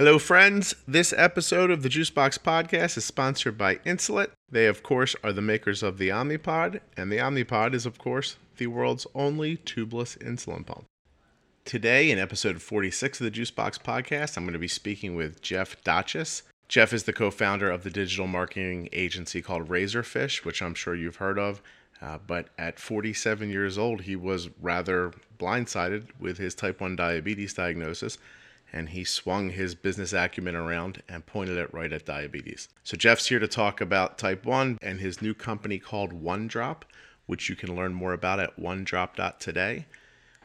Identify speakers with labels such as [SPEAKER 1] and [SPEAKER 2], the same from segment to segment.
[SPEAKER 1] Hello, friends. This episode of the Juicebox Podcast is sponsored by Insulet. They, of course, are the makers of the Omnipod, and the Omnipod is, of course, the world's only tubeless insulin pump. Today, in episode 46 of the Juicebox Podcast, I'm going to be speaking with Jeff Dachis. Jeff is the co founder of the digital marketing agency called Razorfish, which I'm sure you've heard of. Uh, but at 47 years old, he was rather blindsided with his type 1 diabetes diagnosis and he swung his business acumen around and pointed it right at diabetes. So, Jeff's here to talk about type 1 and his new company called OneDrop, which you can learn more about at onedrop.today.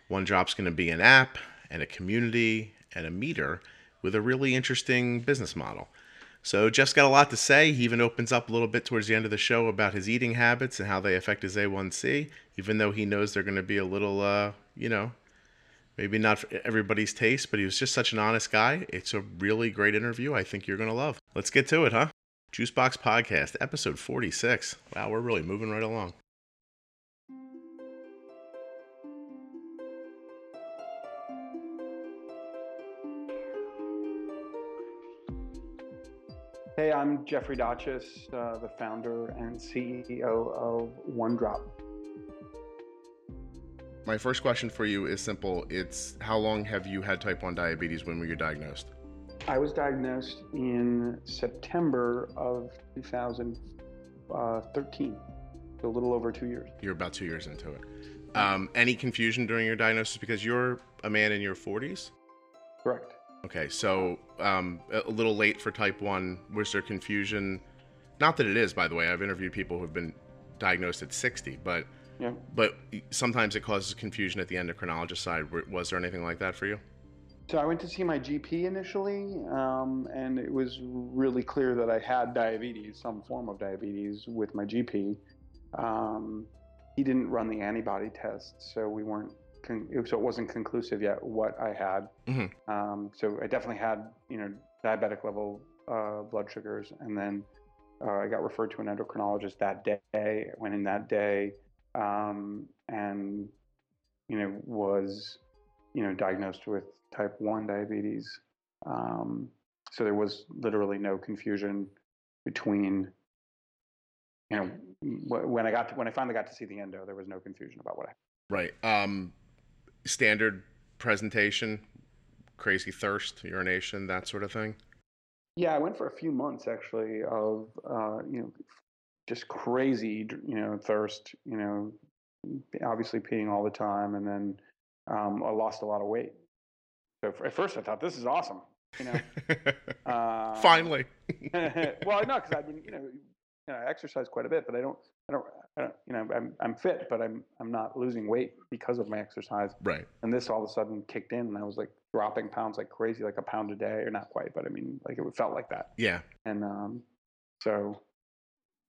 [SPEAKER 1] OneDrop's going to be an app and a community and a meter with a really interesting business model. So, Jeff's got a lot to say. He even opens up a little bit towards the end of the show about his eating habits and how they affect his A1C, even though he knows they're going to be a little, uh, you know, maybe not everybody's taste, but he was just such an honest guy. It's a really great interview. I think you're going to love. Let's get to it, huh? Juicebox Podcast, episode 46. Wow, we're really moving right along.
[SPEAKER 2] Hey, I'm Jeffrey Dachis, uh, the founder and CEO of OneDrop.
[SPEAKER 1] My first question for you is simple. It's how long have you had type 1 diabetes? When were you diagnosed?
[SPEAKER 2] I was diagnosed in September of 2013, so a little over two years.
[SPEAKER 1] You're about two years into it. Um, any confusion during your diagnosis because you're a man in your 40s?
[SPEAKER 2] Correct.
[SPEAKER 1] Okay, so um, a little late for type 1. Was there confusion? Not that it is, by the way. I've interviewed people who've been diagnosed at 60, but
[SPEAKER 2] Yeah.
[SPEAKER 1] but sometimes it causes confusion at the endocrinologist side. Was there anything like that for you?
[SPEAKER 2] So I went to see my GP initially, um, and it was really clear that I had diabetes, some form of diabetes, with my GP. Um, he didn't run the antibody test, so we weren't. Con- so it wasn't conclusive yet what I had.
[SPEAKER 1] Mhm.
[SPEAKER 2] Um, so I definitely had, you know, diabetic level uh, blood sugars, and then uh, I got referred to an endocrinologist that day. I Went in that day, um, and you know was you know, diagnosed with type 1 diabetes. Um, so there was literally no confusion between, you know, when I got to, when I finally got to see the endo, there was no confusion about what I
[SPEAKER 1] Right. Um, standard presentation, crazy thirst, urination, that sort of thing.
[SPEAKER 2] Yeah, I went for a few months actually of, uh, you know, just crazy, you know, thirst, you know, obviously peeing all the time. And then um, I lost a lot of weight. So at first I thought, this is awesome, you know. Uh,
[SPEAKER 1] Finally.
[SPEAKER 2] well, no, because I've been, you know, you know, I exercise quite a bit, but I don't, I don't, I don't, you know, I'm, I'm fit, but I'm, I'm not losing weight because of my exercise.
[SPEAKER 1] Right.
[SPEAKER 2] And this all of a sudden kicked in, and I was like dropping pounds like crazy, like a pound a day, or not quite, but I mean, like it felt like that.
[SPEAKER 1] Yeah.
[SPEAKER 2] And um, so,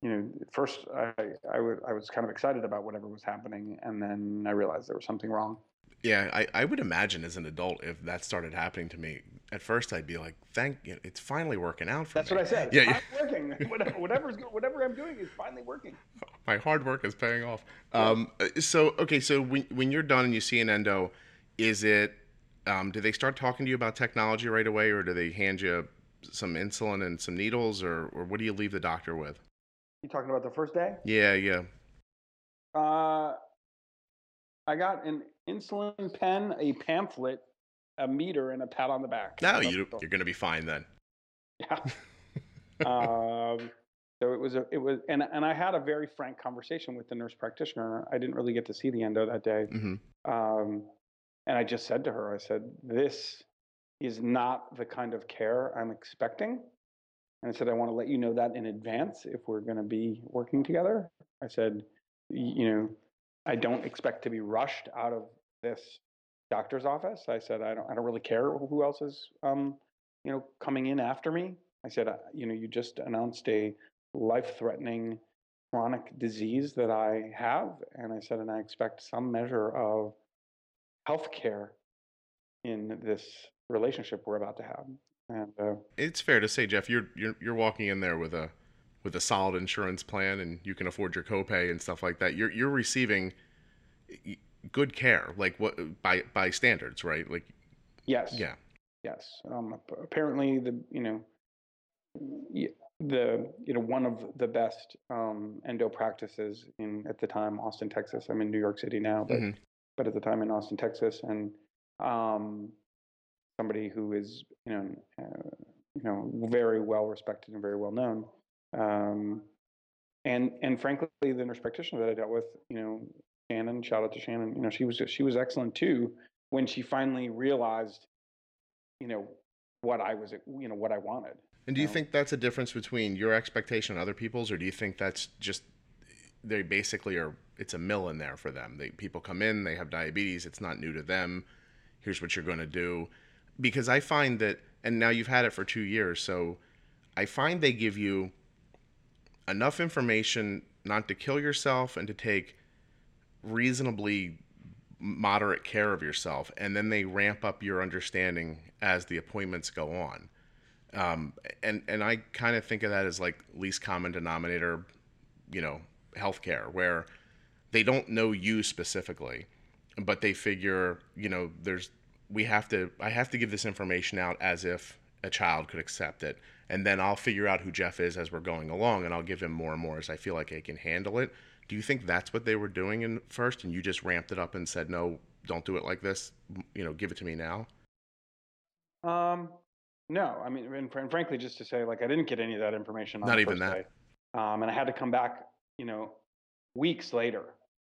[SPEAKER 2] you know, first I, I, w- I was kind of excited about whatever was happening, and then I realized there was something wrong.
[SPEAKER 1] Yeah. I, I would imagine as an adult, if that started happening to me, at first I'd be like, thank you. It's finally working out for
[SPEAKER 2] That's
[SPEAKER 1] me.
[SPEAKER 2] what I said.
[SPEAKER 1] Yeah. Yeah.
[SPEAKER 2] working. whatever, whatever's, whatever I'm doing is finally working.
[SPEAKER 1] My hard work is paying off. Um, so, okay. So when, when you're done and you see an endo, is it, um, do they start talking to you about technology right away or do they hand you some insulin and some needles or, or what do you leave the doctor with?
[SPEAKER 2] You talking about the first day?
[SPEAKER 1] Yeah. Yeah.
[SPEAKER 2] Uh, I got an insulin pen, a pamphlet, a meter, and a pat on the back.
[SPEAKER 1] No, you, you're going to be fine then.
[SPEAKER 2] Yeah. um, so it was a, it was, and and I had a very frank conversation with the nurse practitioner. I didn't really get to see the endo that day,
[SPEAKER 1] hmm
[SPEAKER 2] um, and I just said to her, I said, "This is not the kind of care I'm expecting." And I said, "I want to let you know that in advance if we're going to be working together." I said, "You know, I don't expect to be rushed out of this doctor's office." I said, "I don't, I don't really care who else is, um, you know, coming in after me." I said, uh, "You know, you just announced a life-threatening chronic disease that I have, and I said, and I expect some measure of health care in this relationship we're about to have." And uh,
[SPEAKER 1] It's fair to say, Jeff, you're you're you're walking in there with a with a solid insurance plan and you can afford your copay and stuff like that. You're you're receiving good care, like what by by standards, right? Like
[SPEAKER 2] yes,
[SPEAKER 1] yeah,
[SPEAKER 2] Yes. Um, apparently, the you know the you know one of the best um, endo practices in at the time Austin, Texas. I'm in New York City now, but
[SPEAKER 1] Mhm.
[SPEAKER 2] but at the time in Austin, Texas, and um, somebody who is you know uh, you know very well respected and very well known. Um, and and frankly, the nurse practitioner that I dealt with, you know, Shannon, shout out to Shannon. You know, she was she was excellent too when she finally realized, you know, what I was, you know, what I wanted.
[SPEAKER 1] And do you think that's a difference between your expectation and other people's, or do you think that's just they basically are? It's a mill in there for them. They people come in, they have diabetes. It's not new to them. Here's what you're going to do, because I find that, and now you've had it for two years, so I find they give you enough information not to kill yourself and to take reasonably moderate care of yourself, and then they ramp up your understanding as the appointments go on. Um, and and I kind of think of that as like least common denominator, you know, healthcare, where they don't know you specifically, but they figure, you know, there's we have to I have to give this information out as if a child could accept it, and then I'll figure out who Jeff is as we're going along, and I'll give him more and more as I feel like I can handle it. Do you think that's what they were doing in first, and you just ramped it up and said, no, don't do it like this, you know, give it to me now?
[SPEAKER 2] Um, no, I mean, and, frankly, just to say, like, I didn't get any of that information. On
[SPEAKER 1] Not even that.
[SPEAKER 2] Day. Um, and I had to come back, you know, weeks later.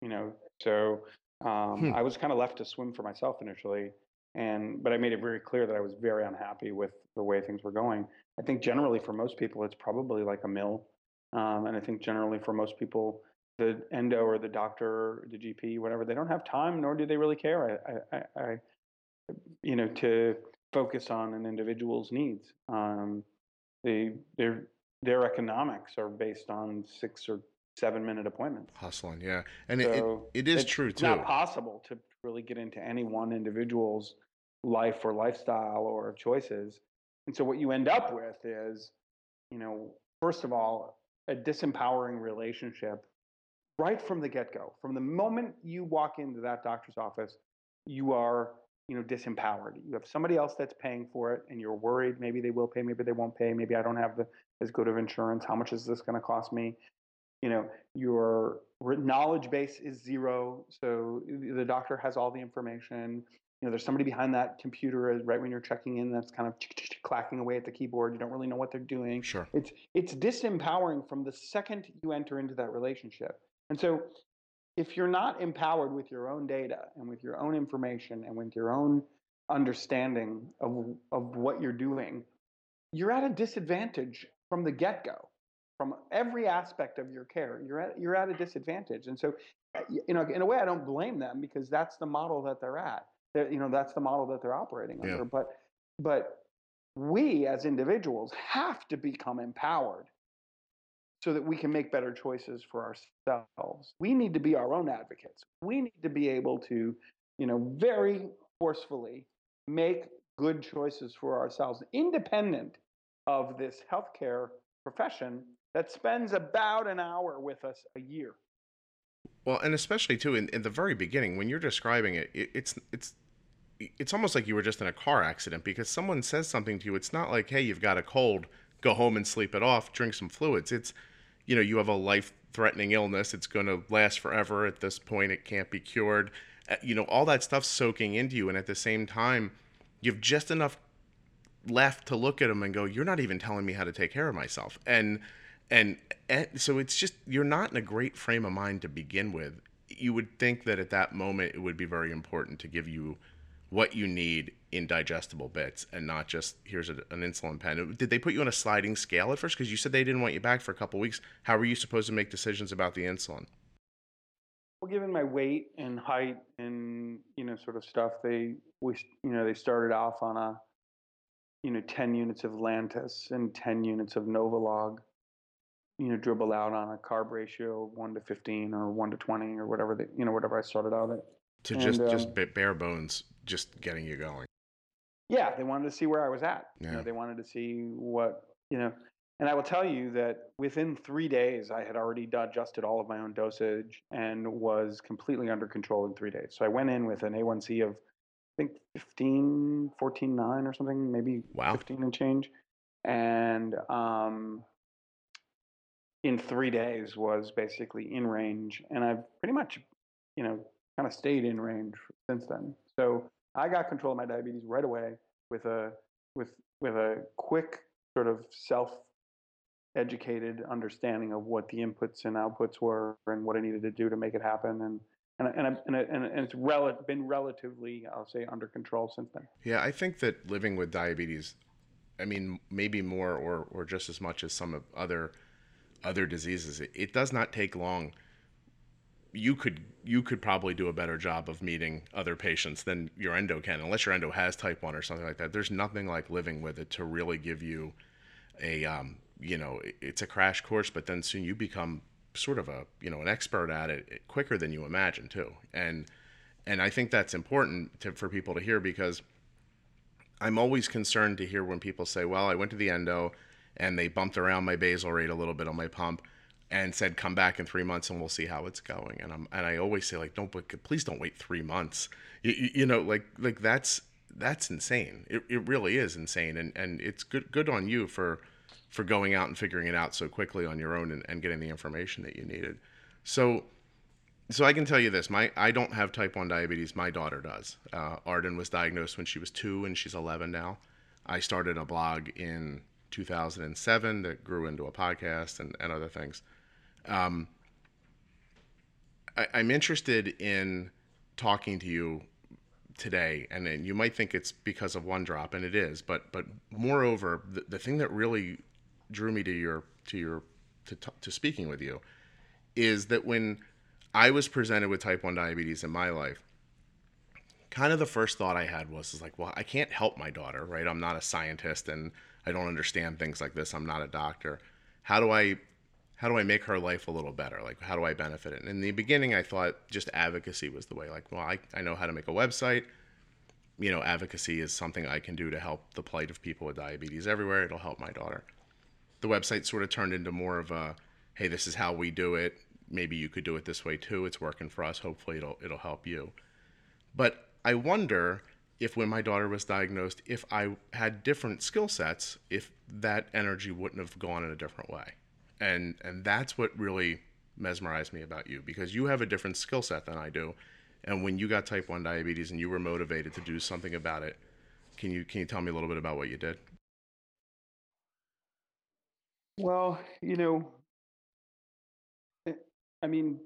[SPEAKER 2] You know, so um,
[SPEAKER 1] Hmm.
[SPEAKER 2] I was kind of left to swim for myself initially, and but I made it very clear that I was very unhappy with the way things were going. I think generally for most people, it's probably like a mill, um, and I think generally for most people, the endo or the doctor, the GP, whatever, they don't have time, nor do they really care. I, I, I, you know, to focus on an individual's needs. Um, they, their, their economics are based on six or seven minute appointments.
[SPEAKER 1] Hustling, yeah, and it, it, it is
[SPEAKER 2] it's
[SPEAKER 1] true
[SPEAKER 2] It's
[SPEAKER 1] too.
[SPEAKER 2] not possible to really get into any one individual's life or lifestyle or choices. And so what you end up with is, you know, first of all, a disempowering relationship right from the get-go. From the moment you walk into that doctor's office, you are, you know, disempowered. You have somebody else that's paying for it and you're worried maybe they will pay, maybe they won't pay, maybe I don't have the as good of insurance. How much is this going to cost me? you know your knowledge base is zero so the doctor has all the information you know there's somebody behind that computer right when you're checking in that's kind of clacking away at the keyboard. You don't really know what they're doing.
[SPEAKER 1] Sure.
[SPEAKER 2] it's it's disempowering from the second you enter into that relationship. And so if you're not empowered with your own data and with your own information and with your own understanding of of what you're doing you're at a disadvantage from the get-go. From every aspect of your care you're at you're at a disadvantage. And so uh, you know in a way i don't blame them because that's the model that they're at you know that's the model that they're operating
[SPEAKER 1] Yeah.
[SPEAKER 2] under but but we as individuals have to become empowered so that we can make better choices for ourselves we need to be our own advocates we need to be able to you know very forcefully make good choices for ourselves independent of this healthcare profession that spends about an hour with us a year.
[SPEAKER 1] Well, and especially too in, in the very beginning when you're describing it, it, it's it's it's almost like you were just in a car accident because someone says something to you. It's not like, hey, you've got a cold, go home and sleep it off, drink some fluids. It's you know, you have a life-threatening illness. It's going to last forever. At this point, it can't be cured. Uh, you know, all that stuff soaking into you, and at the same time, you have just enough left to look at them and go, "You're not even telling me how to take care of myself." And and, and so it's just you're not in a great frame of mind to begin with. You would think that at that moment it would be very important to give you what you need in digestible bits and not just here's a, an insulin pen. Did they put you on a sliding scale at first? Because you said they didn't want you back for a couple weeks. How were you supposed to make decisions about the insulin?
[SPEAKER 2] Well, given my weight and height and you know sort of stuff, they we you know they started off on a you know 10 units of Lantus and 10 units of Novolog, you know dribble out on a carb ratio of 1 to 15 or 1 to 20 or whatever they you know whatever I started out at.
[SPEAKER 1] To
[SPEAKER 2] And,
[SPEAKER 1] just
[SPEAKER 2] um,
[SPEAKER 1] just bare bones, just getting you going.
[SPEAKER 2] Yeah, they wanted to see where I was at. You
[SPEAKER 1] Yeah.
[SPEAKER 2] know, they wanted to see what, you know, and I will tell you that within three days, I had already digested all of my own dosage and was completely under control in three days. So I went in with an A1C of I think 15, 14, 9 or something, maybe
[SPEAKER 1] Wow.
[SPEAKER 2] 15 and change. And um, in three days was basically in range. And I've pretty much, you know, kind of stayed in range since then. So I got control of my diabetes right away with a with with a quick sort of self educated understanding of what the inputs and outputs were and what I needed to do to make it happen and and and and, and, and it's rel- been relatively I'll say under control since then.
[SPEAKER 1] Yeah, I think that living with diabetes, I mean, maybe more or, or just as much as some of other other diseases, it, it does not take long. You could you could probably do a better job of meeting other patients than your endo can, unless your endo has type one or something like that. There's nothing like living with it to really give you a um, you know it's a crash course, but then soon you become sort of a you know an expert at it quicker than you imagine too, and and I think that's important to, for people to hear because I'm always concerned to hear when people say, "Well, I went to the endo and they bumped around my basal rate a little bit on my pump and said come back in 3 months and we'll see how it's going." And I'm and I always say like, "Don't but please don't wait 3 months." You, you, know, like like that's that's insane. It, it really is insane and and it's good good on you for for going out and figuring it out so quickly on your own and, and getting the information that you needed. So so I can tell you this: my I don't have type one diabetes. My daughter does. Uh, Arden was diagnosed when she was two, and she's 11 now. I started a blog in 2007 that grew into a podcast and, and other things. Um, I, I'm interested in talking to you today, and then you might think it's because of one drop, and it is. But but moreover, the, the thing that really drew me to your to your to, to speaking with you is that when I was presented with type 1 diabetes in my life, kind of the first thought I had was is like, well, I can't help my daughter, right? I'm not a scientist and I don't understand things like this. I'm not a doctor. How do I how do I make her life a little better? Like how do I benefit it? And in the beginning I thought just advocacy was the way. Like, well, I, I know how to make a website. You know, advocacy is something I can do to help the plight of people with diabetes everywhere. It'll help my daughter. The website sort of turned into more of a, hey, this is how we do it. Maybe you could do it this way too. It's working for us. Hopefully it'll it'll help you. But I wonder if when my daughter was diagnosed, if I had different skill sets, if that energy wouldn't have gone in a different way. And and that's what really mesmerized me about you because you have a different skill set than I do. And when you got type 1 diabetes and you were motivated to do something about it, can you can you tell me a little bit about what you did?
[SPEAKER 2] Well, you know, I mean,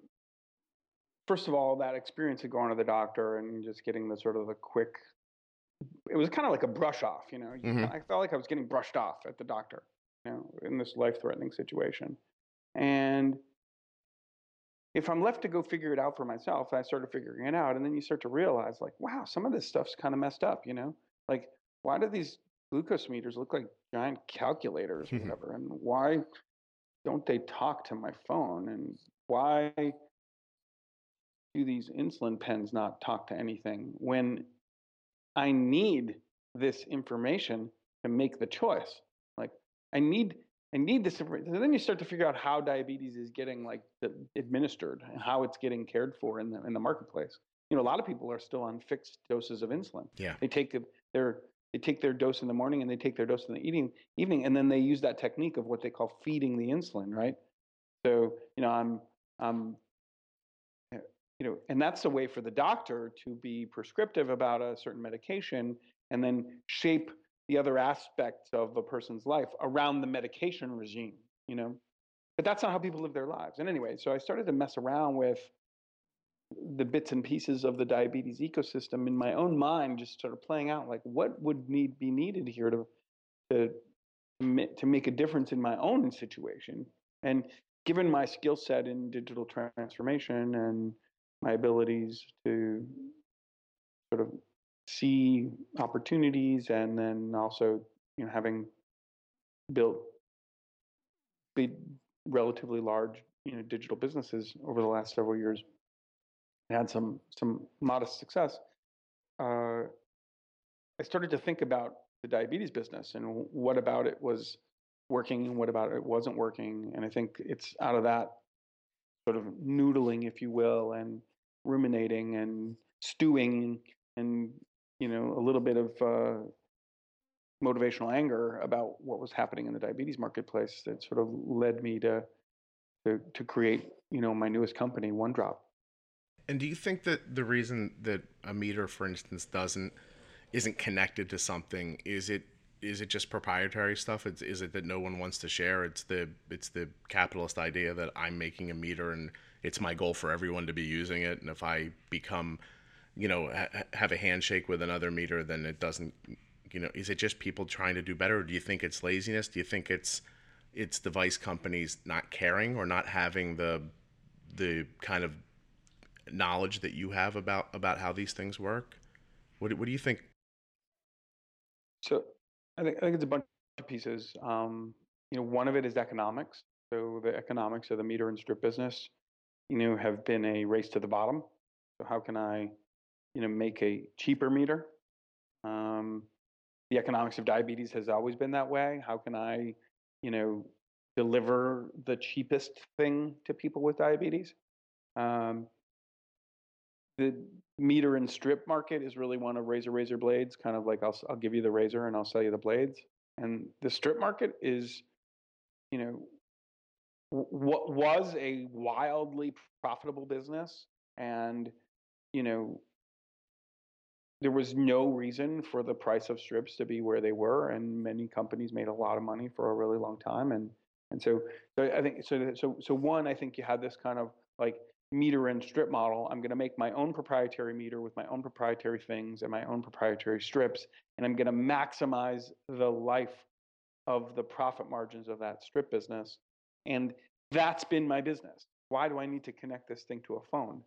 [SPEAKER 2] first of all, that experience of going to the doctor and just getting the sort of the quick, it was kind of like a brush off, you know.
[SPEAKER 1] Mhm.
[SPEAKER 2] I felt like I was getting brushed off at the doctor, you know, in this life threatening situation. And if I'm left to go figure it out for myself, I started figuring it out. And then you start to realize, like, wow, some of this stuff's kind of messed up, you know? Like, why do these glucose meters look like giant calculators or whatever? And why don't they talk to my phone? And why do these insulin pens not talk to anything when I need this information to make the choice? I need I need this information. So then you start to figure out how diabetes is getting like the, administered and how it's getting cared for in the in the marketplace. You know, a lot of people are still on fixed doses of insulin.
[SPEAKER 1] Yeah.
[SPEAKER 2] They take their they take their dose in the morning and they take their dose in the eating evening, and then they use that technique of what they call feeding the insulin, right? So you know, I'm I'm uh, you know, and that's a way for the doctor to be prescriptive about a certain medication and then shape the other aspects of a person's life around the medication regime, you know. But that's not how people live their lives. And anyway, so I started to mess around with the bits and pieces of the diabetes ecosystem in my own mind, just sort of playing out like what would need be needed here to to to make a difference in my own situation. And given my skill set in digital transformation and my abilities to sort of see opportunities and then also you know having built relatively large you know digital businesses over the last several years and had some some modest success uh, i started to think about the diabetes business and what about it was working and what about it wasn't working and i think it's out of that sort of noodling if you will and ruminating and stewing and you know, a little bit of uh, motivational anger about what was happening in the diabetes marketplace that sort of led me to to, to create, you know, my newest company, OneDrop.
[SPEAKER 1] And do you think that the reason that a meter, for instance, doesn't isn't connected to something is it is it just proprietary stuff? It's, is it that no one wants to share? It's the it's the capitalist idea that I'm making a meter and it's my goal for everyone to be using it. And if I become, you know, ha- have a handshake with another meter, then it doesn't. You know, is it just people trying to do better? Or do you think it's laziness? Do you think it's it's device companies not caring or not having the the kind of knowledge that you have about about how these things work? What what do you think?
[SPEAKER 2] So I think I think it's a bunch of pieces. Um, you know, one of it is economics. So the economics of the meter and strip business, you know, have been a race to the bottom. So how can I, you know, make a cheaper meter? Um, the economics of diabetes has always been that way. How can I, you know, deliver the cheapest thing to people with diabetes? Um, the meter and strip market is really one of razor razor blades kind of like I'll, I'll give you the razor and i'll sell you the blades and the strip market is you know what was a wildly profitable business and you know there was no reason for the price of strips to be where they were and many companies made a lot of money for a really long time and and so, so i think so so so one i think you had this kind of like meter and strip model. I'm going to make my own proprietary meter with my own proprietary things and my own proprietary strips, and I'm going to maximize the life of the profit margins of that strip business. And that's been my business. Why do I need to connect this thing to a phone?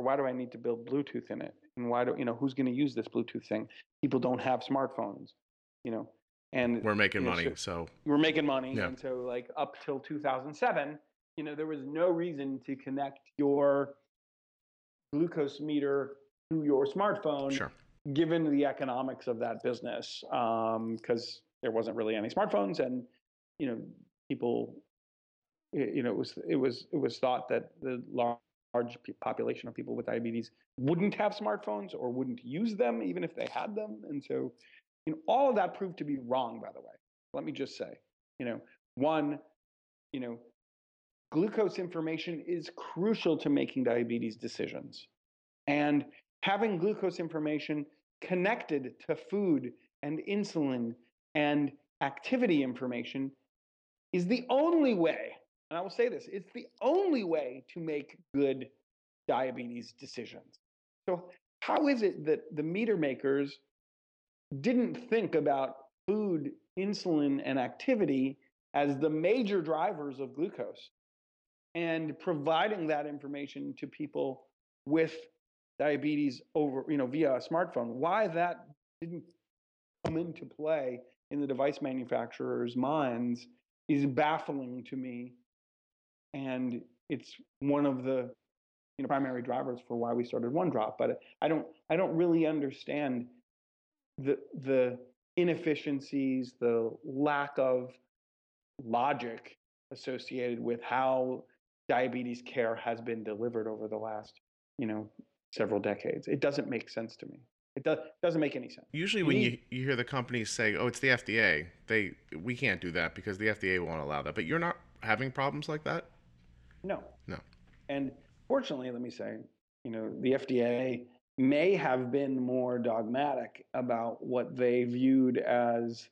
[SPEAKER 2] Or why do I need to build Bluetooth in it? And why do you know who's going to use this Bluetooth thing? People don't have smartphones, you know. And
[SPEAKER 1] we're making
[SPEAKER 2] you know,
[SPEAKER 1] money,
[SPEAKER 2] so,
[SPEAKER 1] so
[SPEAKER 2] we're making money.
[SPEAKER 1] Yeah.
[SPEAKER 2] And so like up till 2007, you know, there was no reason to connect your glucose meter to your smartphone,
[SPEAKER 1] sure.
[SPEAKER 2] given the economics of that business, because um, there wasn't really any smartphones, and you know, people, you know, it was it was it was thought that the large population of people with diabetes wouldn't have smartphones or wouldn't use them even if they had them, and so, you know, all of that proved to be wrong. By the way, let me just say, you know, one, you know, glucose information is crucial to making diabetes decisions. And having glucose information connected to food and insulin and activity information is the only way, and I will say this, it's the only way to make good diabetes decisions. So, how is it that the meter makers didn't think about food, insulin, and activity as the major drivers of glucose? and providing that information to people with diabetes over you know via a smartphone why that didn't come into play in the device manufacturers minds is baffling to me and it's one of the you know primary drivers for why we started OneDrop but i don't i don't really understand the the inefficiencies the lack of logic associated with how diabetes care has been delivered over the last, you know, several decades. It doesn't make sense to me. It does, doesn't make any sense.
[SPEAKER 1] Usually, you when need, you, you hear the companies say, "Oh, it's the FDA," they we can't do that because the FDA won't allow that. But you're not having problems like that.
[SPEAKER 2] No.
[SPEAKER 1] No.
[SPEAKER 2] And fortunately, let me say, you know, the FDA may have been more dogmatic about what they viewed as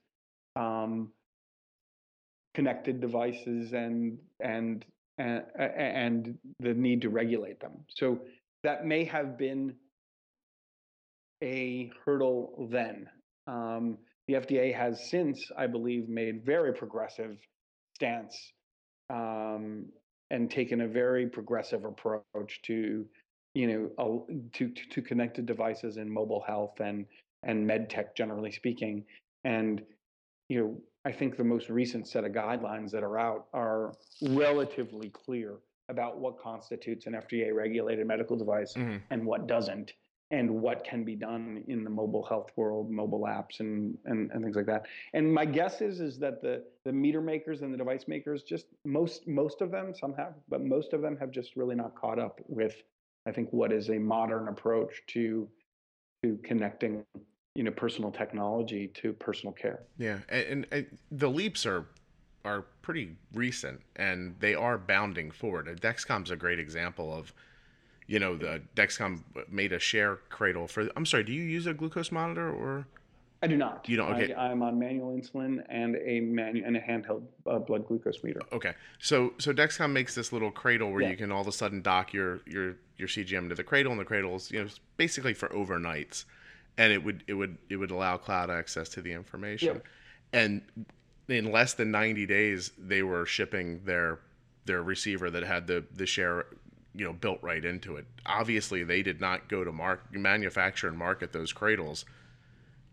[SPEAKER 2] um, connected devices and and and, and the need to regulate them. So that may have been a hurdle then. Um, the FDA has since, I believe, made very progressive stance um, and taken a very progressive approach to, you know, to, to, to connected devices in mobile health and and med tech generally speaking. And you know, I think the most recent set of guidelines that are out are relatively clear about what constitutes an FDA regulated medical device mm-hmm. and what doesn't, and what can be done in the mobile health world, mobile apps and, and, and things like that. And my guess is is that the the meter makers and the device makers just most most of them, some have, but most of them have just really not caught up with I think what is a modern approach to to connecting you know personal technology to personal care.
[SPEAKER 1] Yeah, and, and, and the leaps are are pretty recent, and they are bounding forward. Dexcom's a great example of, you know, the Dexcom made a share cradle for. I'm sorry, do you use a glucose monitor or?
[SPEAKER 2] I do not.
[SPEAKER 1] You don't. Okay.
[SPEAKER 2] I, am on manual insulin and a manu- and a handheld uh, blood glucose meter.
[SPEAKER 1] Okay. So so Dexcom makes this little cradle where
[SPEAKER 2] Yeah.
[SPEAKER 1] you can all of a sudden dock your your your CGM to the cradle, and the cradle's you know basically for overnights, and it would it would it would allow cloud access to the information,
[SPEAKER 2] Yep.
[SPEAKER 1] and in less than 90 days they were shipping their their receiver that had the the share you know built right into it. Obviously, they did not go to mark manufacture and market those cradles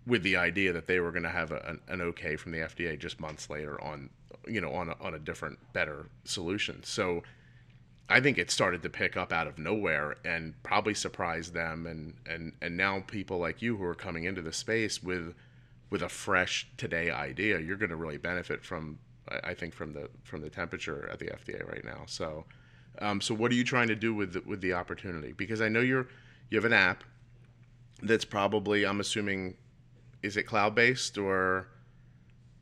[SPEAKER 1] with the idea that they were going to have a, an, an okay from the FDA just months later on, you know, on a, on a different, better solution. So I think it started to pick up out of nowhere and probably surprised them. And, and, and now people like you who are coming into the space with, with a fresh today idea, you're going to really benefit from, I I think from the, from the temperature at the FDA right now. So, um, so what are you trying to do with the, with the opportunity? Because I know you're, you have an app that's probably, I'm assuming, is it cloud based or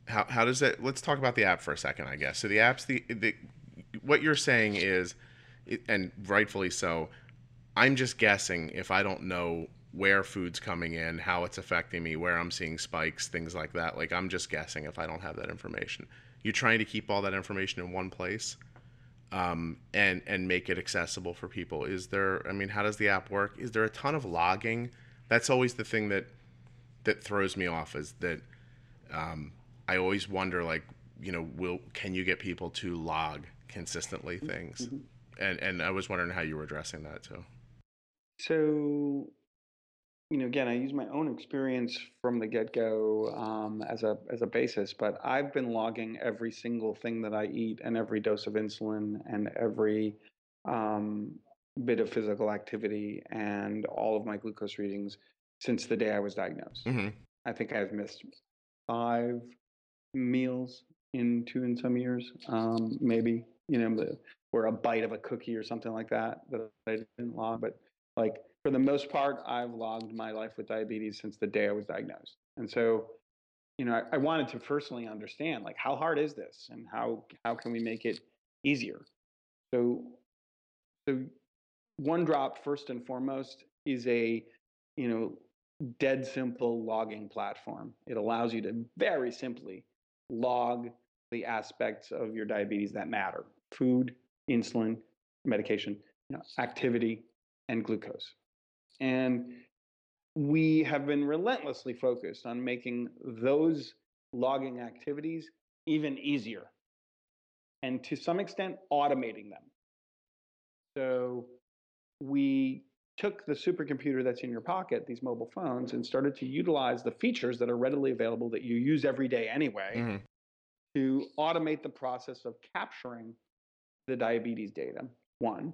[SPEAKER 1] how, how does that let's talk about the app for a second i guess. So the app's the, the what you're saying is and rightfully so i'm just guessing if i don't know where food's coming in how it's affecting me where i'm seeing spikes things like that like i'm just guessing if i don't have that information. You're trying to keep all that information in one place um, and and make it accessible for people is there i mean how does the app work is there a ton of logging that's always the thing that that throws me off is that um, I always wonder, like, you know, will can you get people to log consistently things? And and I was wondering how you were addressing that too.
[SPEAKER 2] So, you know, again, I use my own experience from the get-go um, as a as a basis, but I've been logging every single thing that I eat and every dose of insulin and every um, bit of physical activity and all of my glucose readings since the day I was diagnosed.
[SPEAKER 1] Mm-hmm.
[SPEAKER 2] I think I've missed five meals in two in some years, um, maybe you know, or a bite of a cookie or something like that that I didn't log. But like for the most part, I've logged my life with diabetes since the day I was diagnosed. And so, you know, I, I wanted to personally understand like how hard is this, and how how can we make it easier? So, so OneDrop first and foremost is a you know dead simple logging platform. It allows you to very simply log the aspects of your diabetes that matter food, insulin, medication, you know, activity, and glucose. And we have been relentlessly focused on making those logging activities even easier and to some extent automating them. So we took the supercomputer that's in your pocket, these mobile phones, and started to utilize the features that are readily available that you use every day anyway
[SPEAKER 1] Mm-hmm.
[SPEAKER 2] to automate the process of capturing the diabetes data, one.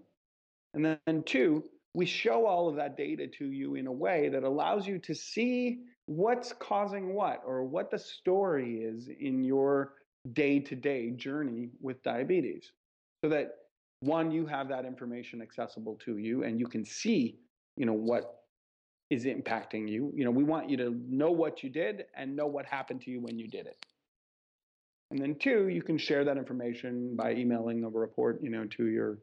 [SPEAKER 2] And then two, we show all of that data to you in a way that allows you to see what's causing what or what the story is in your day to day journey with diabetes. So that one, you have that information accessible to you and you can see, you know, what is impacting you. You know, we want you to know what you did and know what happened to you when you did it. And then two, you can share that information by emailing a report, you know, to your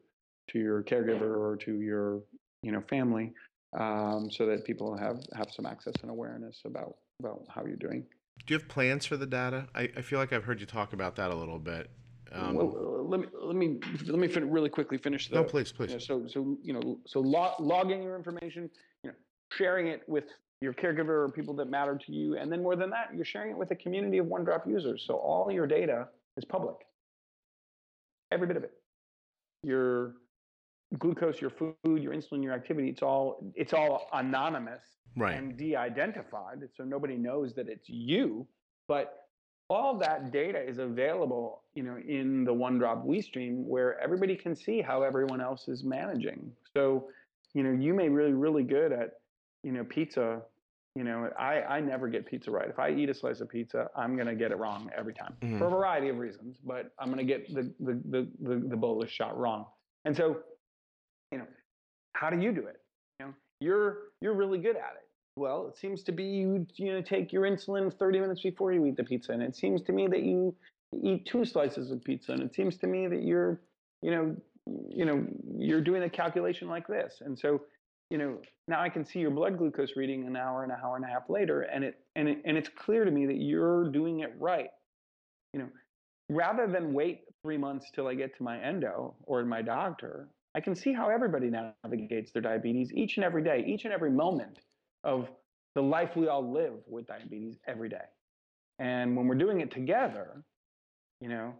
[SPEAKER 2] to your caregiver or to your you know family, um, so that people have have some access and awareness about about how you're doing.
[SPEAKER 1] Do you have plans for the data? I, I feel like I've heard you talk about that a little bit. Um,
[SPEAKER 2] well, let me let me let me fin- really quickly finish the.
[SPEAKER 1] no, please,
[SPEAKER 2] you
[SPEAKER 1] please.
[SPEAKER 2] know, so so you know so log, logging your information, you know, sharing it with your caregiver or people that matter to you, and then more than that, you're sharing it with a community of OneDrop users. So all your data is public, every bit of it. Your glucose, your food, your insulin, your activity, it's all it's all anonymous
[SPEAKER 1] Right.
[SPEAKER 2] and de-identified, so nobody knows that it's you. But all that data is available, you know, in the OneDrop WeStream, where everybody can see how everyone else is managing. So, you know, you may really, really good at, you know, pizza. You know, I, I never get pizza right. If I eat a slice of pizza, I'm gonna get it wrong every time
[SPEAKER 1] Mhm.
[SPEAKER 2] for a variety of reasons. But I'm gonna get the the the the, the bolus shot wrong. And so, you know, how do you do it? You know, you're you're really good at it well, it seems to be you you know take your insulin 30 minutes before you eat the pizza, and it seems to me that you eat two slices of pizza, and it seems to me that you're you know you know you're doing a calculation like this, and so you know now I can see your blood glucose reading an hour and an hour and a half later, and it and it, and it's clear to me that you're doing it right. You know, rather than wait three months till I get to my endo or my doctor, I can see how everybody navigates their diabetes each and every day, each and every moment of the life we all live with diabetes every day. And when we're doing it together, you know,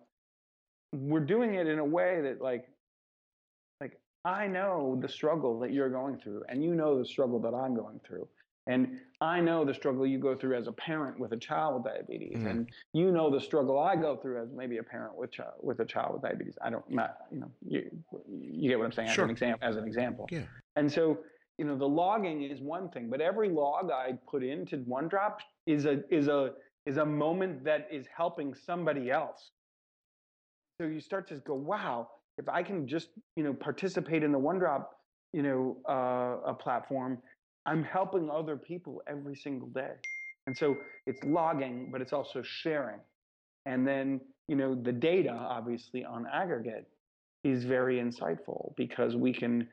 [SPEAKER 2] we're doing it in a way that like like I know the struggle that you're going through and you know the struggle that I'm going through. And I know the struggle you go through as a parent with a child with diabetes, mm-hmm. and you know the struggle I go through as maybe a parent with child, with a child with diabetes. I don't, not, you know, you, you get what I'm saying sure. as an example. As an example.
[SPEAKER 1] Yeah.
[SPEAKER 2] And so you know, the logging is one thing, but every log I put into OneDrop is a is a is a moment that is helping somebody else. So you start to go, wow, if I can just you know participate in the OneDrop you know uh, a platform, I'm helping other people every single day. And so it's logging, but it's also sharing. And then you know the data, obviously on aggregate, is very insightful because we can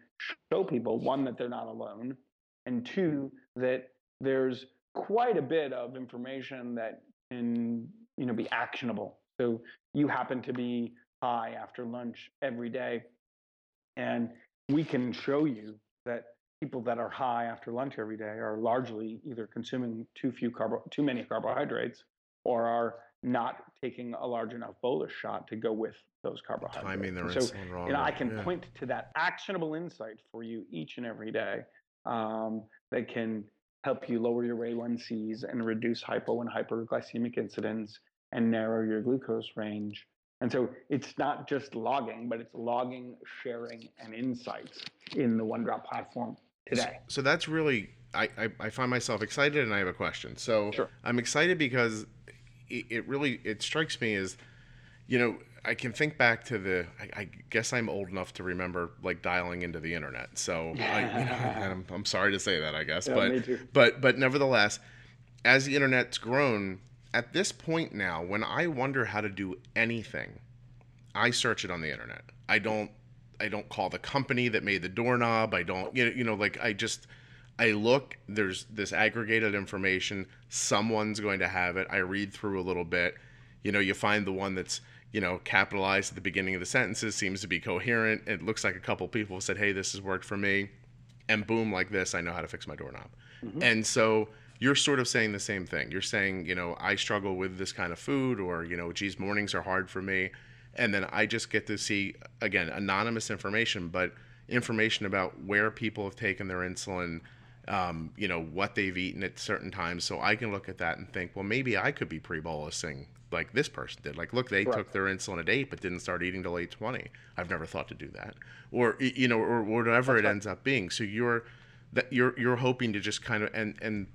[SPEAKER 2] show people one that they're not alone and two that there's quite a bit of information that can you know be actionable so you happen to be high after lunch every day and we can show you that people that are high after lunch every day are largely either consuming too few carbo too many carbohydrates or are not taking a large enough bolus shot to go with those carbohydrates.
[SPEAKER 1] Timing their
[SPEAKER 2] so,
[SPEAKER 1] insulin wrong.
[SPEAKER 2] You know, I can yeah. point to that actionable insight for you each and every day um, that can help you lower your A1Cs and reduce hypo and hyperglycemic incidents and narrow your glucose range. And so it's not just logging, but it's logging, sharing, and insights in the OneDrop platform today.
[SPEAKER 1] So, so that's really I, I, I, find myself excited and I have a question. So sure. I'm excited because it, it really it strikes me as you know I can think back to the. I, I, guess I'm old enough to remember like dialing into the internet. So I, know, I'm, I'm, sorry to say that, I guess, yeah, but but but nevertheless, as the internet's grown, at this point now, when I wonder how to do anything, I search it on the internet. I don't. I don't call the company that made the doorknob. I don't. You know. You know. Like I just. I look. There's this aggregated information. Someone's going to have it. I read through a little bit. You know. You find the one that's you know, capitalized at the beginning of the sentences, seems to be coherent. It looks like a couple people said, hey, this has worked for me. And boom, like this, I know how to fix my doorknob. Mm-hmm. And so you're sort of saying the same thing. You're saying, you know, I struggle with this kind of food, or, you know, geez, mornings are hard for me. And then I just get to see, again, anonymous information, but information about where people have taken their insulin, um, you know, what they've eaten at certain times. So I can look at that and think, well, maybe I could be pre bolusing like this person did. Like, look, they right. took their insulin at eight, but didn't start eating till eight twenty. I've never thought to do that, or you know, or whatever That's it right. ends up being. So you're that you're you're hoping to just kind of and and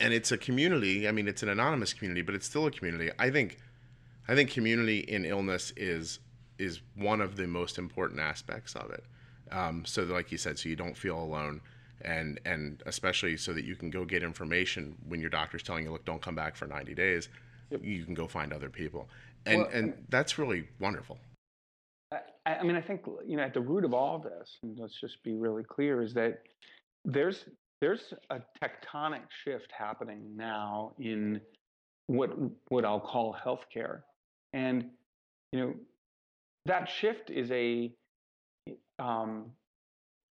[SPEAKER 1] and it's a community. I mean, it's an anonymous community, but it's still a community. I think I think community in illness is is one of the most important aspects of it. Um, so, like you said, so you don't feel alone and and especially so that you can go get information when your doctor's telling you, look, don't come back for 90 days yep. you can go find other people, and well, and that's really wonderful.
[SPEAKER 2] I, I mean, I think you know at the root of all this, and let's just be really clear, is that there's there's a tectonic shift happening now in what what I'll call healthcare, and you know that shift is a um,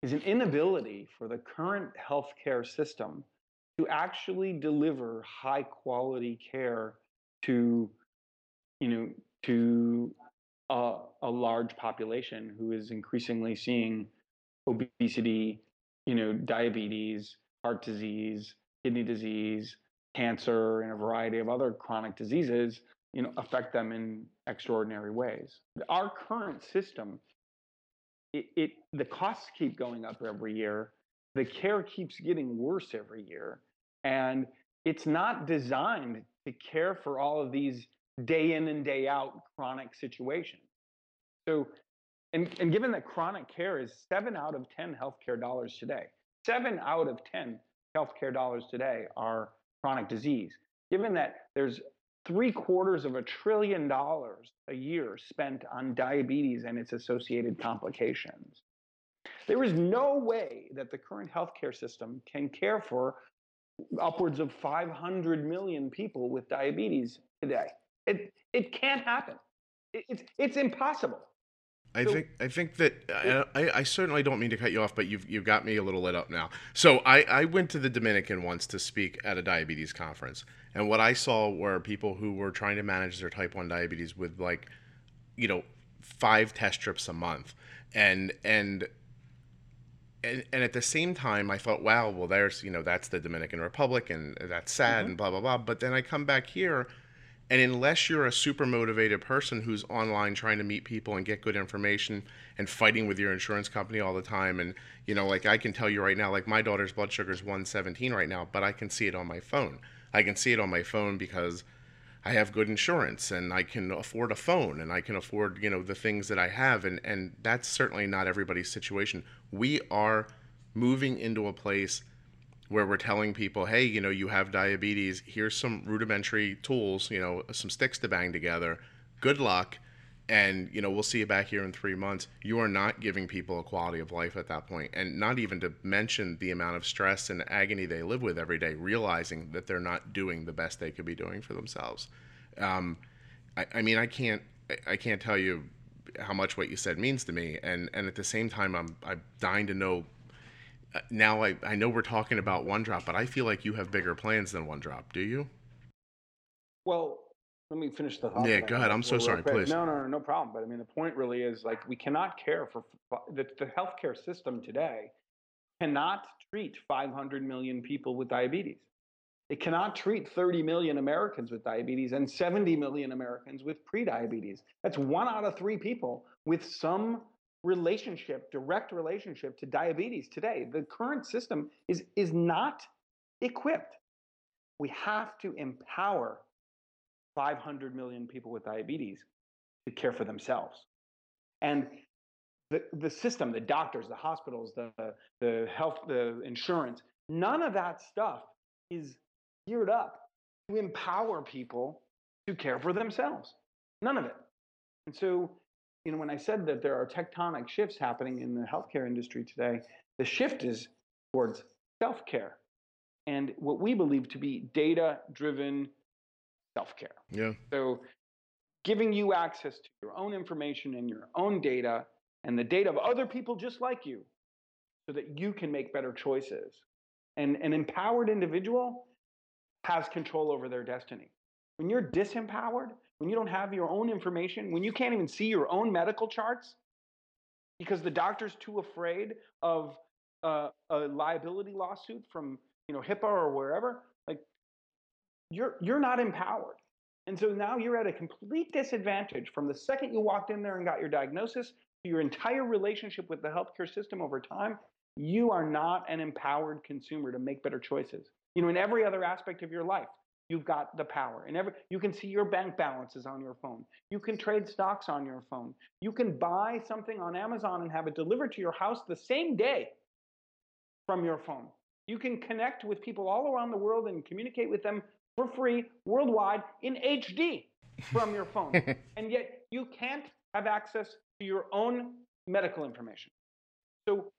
[SPEAKER 2] is an inability for the current healthcare system to actually deliver high quality care to you know to a, a large population who is increasingly seeing obesity, you know, diabetes, heart disease, kidney disease, cancer, and a variety of other chronic diseases, you know, affect them in extraordinary ways. Our current system, it, it the costs keep going up every year, the care keeps getting worse every year, and it's not designed to care for all of these day in and day out chronic situations. So, and, and given that chronic care is seven out of 10 healthcare dollars today, seven out of 10 healthcare dollars today are chronic disease. Given that there's three quarters of a trillion dollars a year spent on diabetes and its associated complications. There is no way that the current healthcare system can care for upwards of 500 million people with diabetes today. It, it can't happen. It, it's, it's impossible.
[SPEAKER 1] I think I think that I, I, certainly don't mean to cut you off, but you've you've got me a little lit up now. So I, I went to the Dominican once to speak at a diabetes conference, and what I saw were people who were trying to manage their type one diabetes with like, you know, five test strips a month, and and and, and at the same time, I thought, wow, well, there's, you know, that's the Dominican Republic and that's sad mm-hmm. and blah, blah, blah. But then I come back here and unless you're a super motivated person who's online trying to meet people and get good information and fighting with your insurance company all the time, and you know, like I can tell you right now, like my daughter's blood sugar is 117 right now, but I can see it on my phone. I can see it on my phone because I have good insurance and I can afford a phone and I can afford, you know, the things that I have. And, and that's certainly not everybody's situation. We are moving into a place where we're telling people, hey, you know, you have diabetes. Here's some rudimentary tools, you know, some sticks to bang together. Good luck. And, you know, we'll see you back here in three months. You are not giving people a quality of life at that point. And not even to mention the amount of stress and agony they live with every day, realizing that they're not doing the best they could be doing for themselves. Um, I, I mean, I can't, I can't tell you how much what you said means to me. And, and at the same time, I'm, I'm dying to know now I, I know we're talking about one drop, but I feel like you have bigger plans than one drop. Do you?
[SPEAKER 2] Well, let me finish the thought.
[SPEAKER 1] Yeah, go ahead. I'm so sorry. Please.
[SPEAKER 2] No, no, no, no problem. But I mean, the point really is like we cannot care for the, the healthcare system today cannot treat 500 million people with diabetes. It cannot treat 30 million Americans with diabetes and 70 million Americans with prediabetes. That's one out of three people with some relationship, direct relationship to diabetes today. The current system is, is not equipped. We have to empower 500 million people with diabetes to care for themselves. And the, the system, the doctors, the hospitals, the, the health, the insurance, none of that stuff is geared up to empower people to care for themselves. None of it. And so you know, when I said that there are tectonic shifts happening in the healthcare industry today, the shift is towards self care and what we believe to be data driven self care.
[SPEAKER 1] Yeah.
[SPEAKER 2] So giving you access to your own information and your own data and the data of other people just like you so that you can make better choices. And an empowered individual has control over their destiny. When you're disempowered, when you don't have your own information, when you can't even see your own medical charts because the doctor's too afraid of uh, a liability lawsuit from you know HIPAA or wherever, like you're you're not empowered. And so now you're at a complete disadvantage from the second you walked in there and got your diagnosis to your entire relationship with the healthcare system over time. You are not an empowered consumer to make better choices. You know, in every other aspect of your life, you've got the power. And every, you can see your bank balances on your phone. You can trade stocks on your phone. You can buy something on Amazon and have it delivered to your house the same day from your phone. You can connect with people all around the world and communicate with them for free worldwide in HD from your phone. and yet you can't have access to your own medical information. So,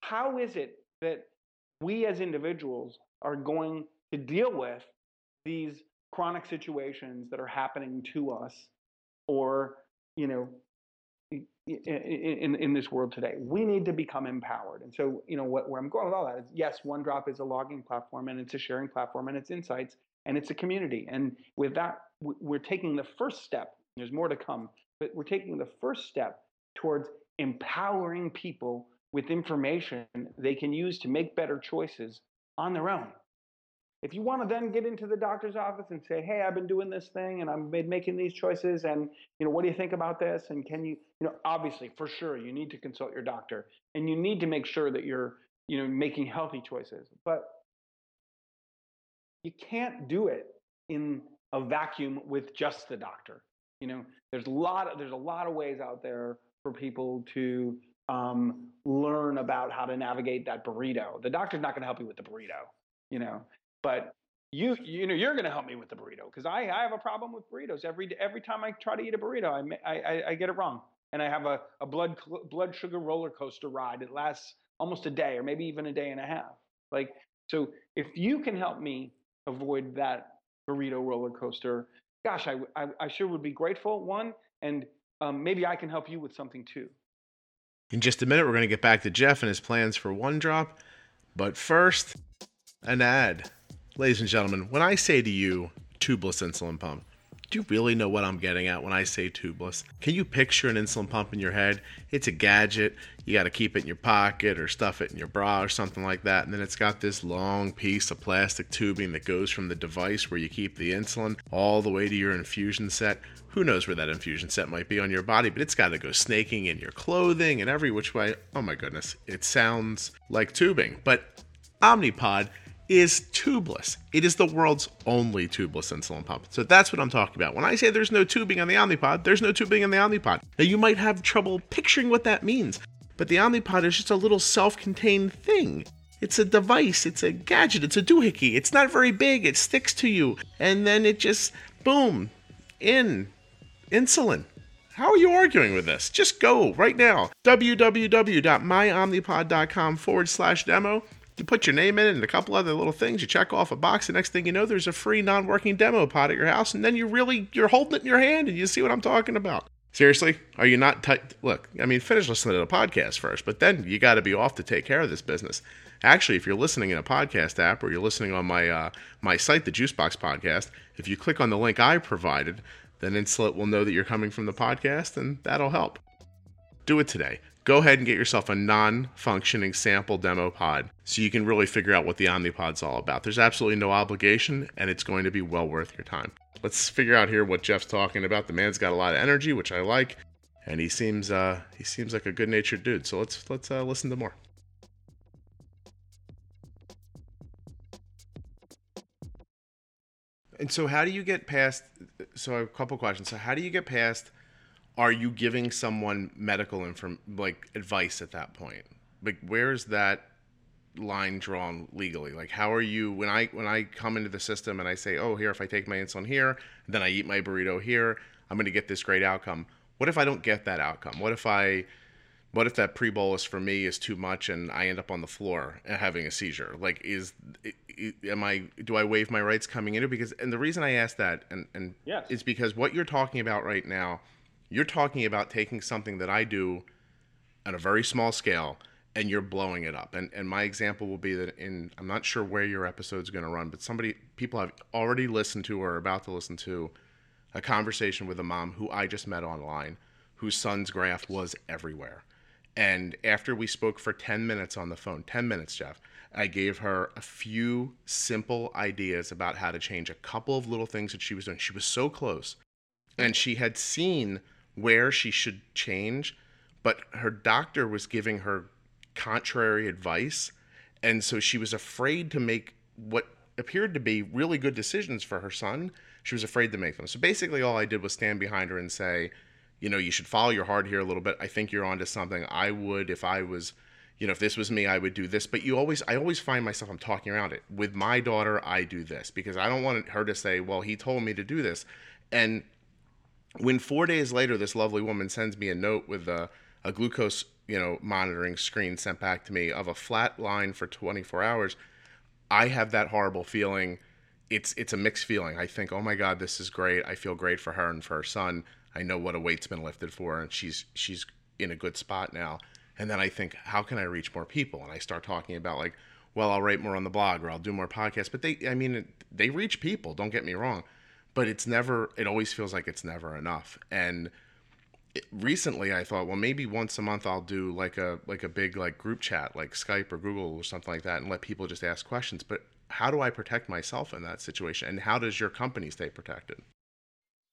[SPEAKER 2] how is it that we as individuals are going to deal with these chronic situations that are happening to us or you know in, in this world today. We need to become empowered. And so you know what, where i'm going with all that is yes OneDrop is a logging platform and it's a sharing platform and it's insights and it's a community. And with that we're taking the first step there's more to come but we're taking the first step towards empowering people with information they can use to make better choices on their own if you want to then get into the doctor's office and say, "Hey, I've been doing this thing and I'm making these choices, and you know, what do you think about this?" and can you, you know, obviously for sure you need to consult your doctor and you need to make sure that you're, you know, making healthy choices. But you can't do it in a vacuum with just the doctor. You know, there's a lot of there's a lot of ways out there for people to um, learn about how to navigate that burrito. The doctor's not going to help you with the burrito you know. But you you know you're going to help me with the burrito because I, I have a problem with burritos every every time I try to eat a burrito I I, I get it wrong and I have a, a blood blood sugar roller coaster ride it lasts almost a day or maybe even a day and a half like so if you can help me avoid that burrito roller coaster gosh I I, I sure would be grateful one and um, maybe I can help you with something too.
[SPEAKER 1] In just a minute, we're going to get back to Jeff and his plans for One Drop. But first, an ad. Ladies and gentlemen, when I say to you, tubeless insulin pump, do you really know what I'm getting at when I say tubeless? Can you picture an insulin pump in your head? It's a gadget. You got to keep it in your pocket or stuff it in your bra or something like that. And then it's got this long piece of plastic tubing that goes from the device where you keep the insulin all the way to your infusion set. Who knows where that infusion set might be on your body, but it's got to go snaking in your clothing and every which way. Oh my goodness, it sounds like tubing. But Omnipod is tubeless. It is the world's only tubeless insulin pump. So that's what I'm talking about. When I say there's no tubing on the Omnipod, there's no tubing on the Omnipod. Now you might have trouble picturing what that means, but the Omnipod is just a little self-contained thing. It's a device, it's a gadget, it's a doohickey. It's not very big, it sticks to you, and then it just boom, in insulin. How are you arguing with this? Just go right now. www.myomnipod.com forward slash demo you put your name in and a couple other little things. You check off a box. The next thing you know, there's a free non-working demo pod at your house, and then you really you're holding it in your hand, and you see what I'm talking about. Seriously, are you not? T- look, I mean, finish listening to the podcast first, but then you got to be off to take care of this business. Actually, if you're listening in a podcast app or you're listening on my uh, my site, the Juicebox Podcast, if you click on the link I provided, then Insulet will know that you're coming from the podcast, and that'll help. Do it today go ahead and get yourself a non-functioning sample demo pod so you can really figure out what the Omnipod's all about. There's absolutely no obligation and it's going to be well worth your time. Let's figure out here what Jeff's talking about. The man's got a lot of energy, which I like, and he seems uh, he seems like a good-natured dude. So let's let's uh, listen to more. And so, how do you get past? So, a couple questions. So, how do you get past are you giving someone medical inform like advice at that point? Like where's that line drawn legally? Like how are you when I when I come into the system and I say, "Oh, here if I take my insulin here, then I eat my burrito here, I'm going to get this great outcome." What if I don't get that outcome? What if I what if that pre-bolus for me is too much and I end up on the floor and having a seizure? Like is am I do I waive my rights coming into because and the reason I ask that and and
[SPEAKER 2] yes.
[SPEAKER 1] is because what you're talking about right now you're talking about taking something that I do on a very small scale and you're blowing it up. And and my example will be that in I'm not sure where your episode's going to run, but somebody people have already listened to or are about to listen to a conversation with a mom who I just met online whose son's graft was everywhere. And after we spoke for 10 minutes on the phone, 10 minutes, Jeff, I gave her a few simple ideas about how to change a couple of little things that she was doing. She was so close. And she had seen where she should change, but her doctor was giving her contrary advice. And so she was afraid to make what appeared to be really good decisions for her son. She was afraid to make them. So basically, all I did was stand behind her and say, you know, you should follow your heart here a little bit. I think you're onto something. I would, if I was, you know, if this was me, I would do this. But you always, I always find myself, I'm talking around it. With my daughter, I do this because I don't want her to say, well, he told me to do this. And when four days later this lovely woman sends me a note with a, a glucose you know monitoring screen sent back to me of a flat line for 24 hours i have that horrible feeling. It's it's a mixed feeling. I think oh my god this is great. I feel great for her and for her son. I know what a weight's been lifted for and she's she's in a good spot now. And then i think how can i reach more people? And i start talking about like well i'll write more on the blog or i'll do more podcasts. But they i mean they reach people don't get me wrong but it's never it always feels like it's never enough. And it, recently i thought well maybe once a month i'll do like a like a big like group chat like skype or google or something like that and let people just ask questions. But how do i protect myself in that situation? And how does your company stay protected?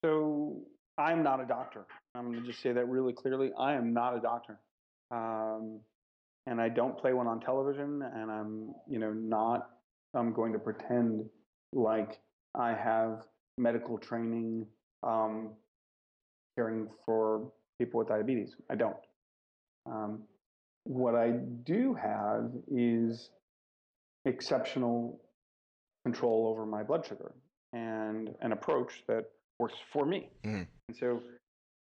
[SPEAKER 2] So i'm not a doctor. I'm going to just say that really clearly. I am not a doctor. Um, and i don't play one on television and i'm you know not i'm going to pretend like i have medical training um, caring for people with diabetes. I don't. Um, what I do have is exceptional control over my blood sugar and an approach that works for me.
[SPEAKER 1] Mhm.
[SPEAKER 2] And so,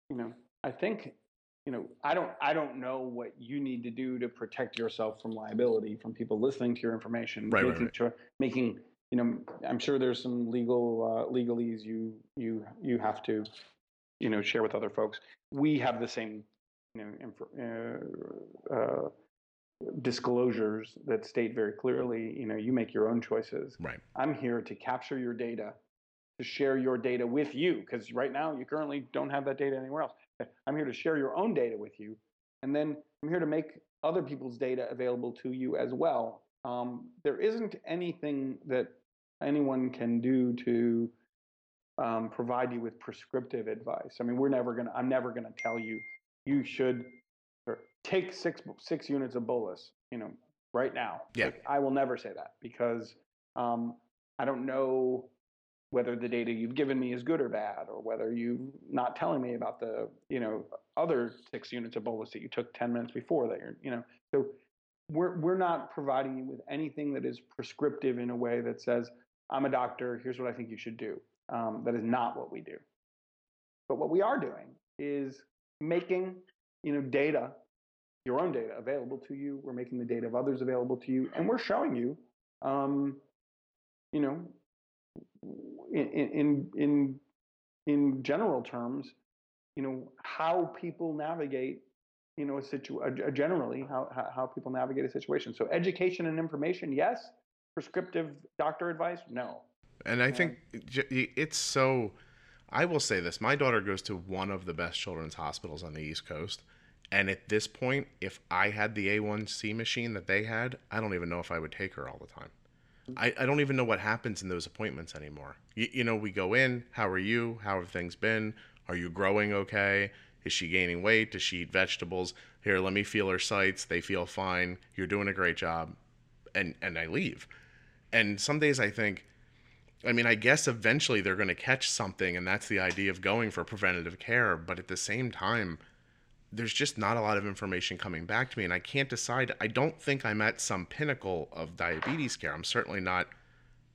[SPEAKER 2] you know, I think, you know, I don't I don't know what you need to do to protect yourself from liability from people listening to your information,
[SPEAKER 1] Right, right, right.
[SPEAKER 2] sure making you know, I'm sure there's some legal uh, legalese you you you have to, you know, share with other folks. We have the same, you know, inf- uh, uh, disclosures that state very clearly, you know, you make your own choices.
[SPEAKER 1] Right.
[SPEAKER 2] I'm here to capture your data, to share your data with you, because right now you currently don't have that data anywhere else. I'm here to share your own data with you, and then I'm here to make other people's data available to you as well. Um, there isn't anything that anyone can do to um, provide you with prescriptive advice. I mean, we're never gonna. I'm never gonna tell you you should take six six units of bolus. You know, right now.
[SPEAKER 1] Yeah.
[SPEAKER 2] Like, I will never say that because um, I don't know whether the data you've given me is good or bad, or whether you're not telling me about the you know other six units of bolus that you took ten minutes before that you're you know so we're we're not providing you with anything that is prescriptive in a way that says I'm a doctor. Here's what I think you should do. Um, that is not what we do. But what we are doing is making you know data, your own data, available to you. We're making the data of others available to you, and we're showing you, um, you know, in in in in general terms, you know how people navigate you know a situ uh, generally how how people navigate a situation. So education and information, yes. Prescriptive doctor advice, no.
[SPEAKER 1] And I think it's so. I will say this: my daughter goes to one of the best children's hospitals on the East Coast, and at this point, if I had the A1C machine that they had, I don't even know if I would take her all the time. Mm-hmm. I, I don't even know what happens in those appointments anymore. You, you know, we go in. How are you? How have things been? Are you growing okay? Is she gaining weight? Does she eat vegetables? Here, let me feel her sites. They feel fine. You're doing a great job, and and I leave. And some days I think, I mean, I guess eventually they're going to catch something, and that's the idea of going for preventative care. But at the same time, there's just not a lot of information coming back to me, and I can't decide. I don't think I'm at some pinnacle of diabetes care. I'm certainly not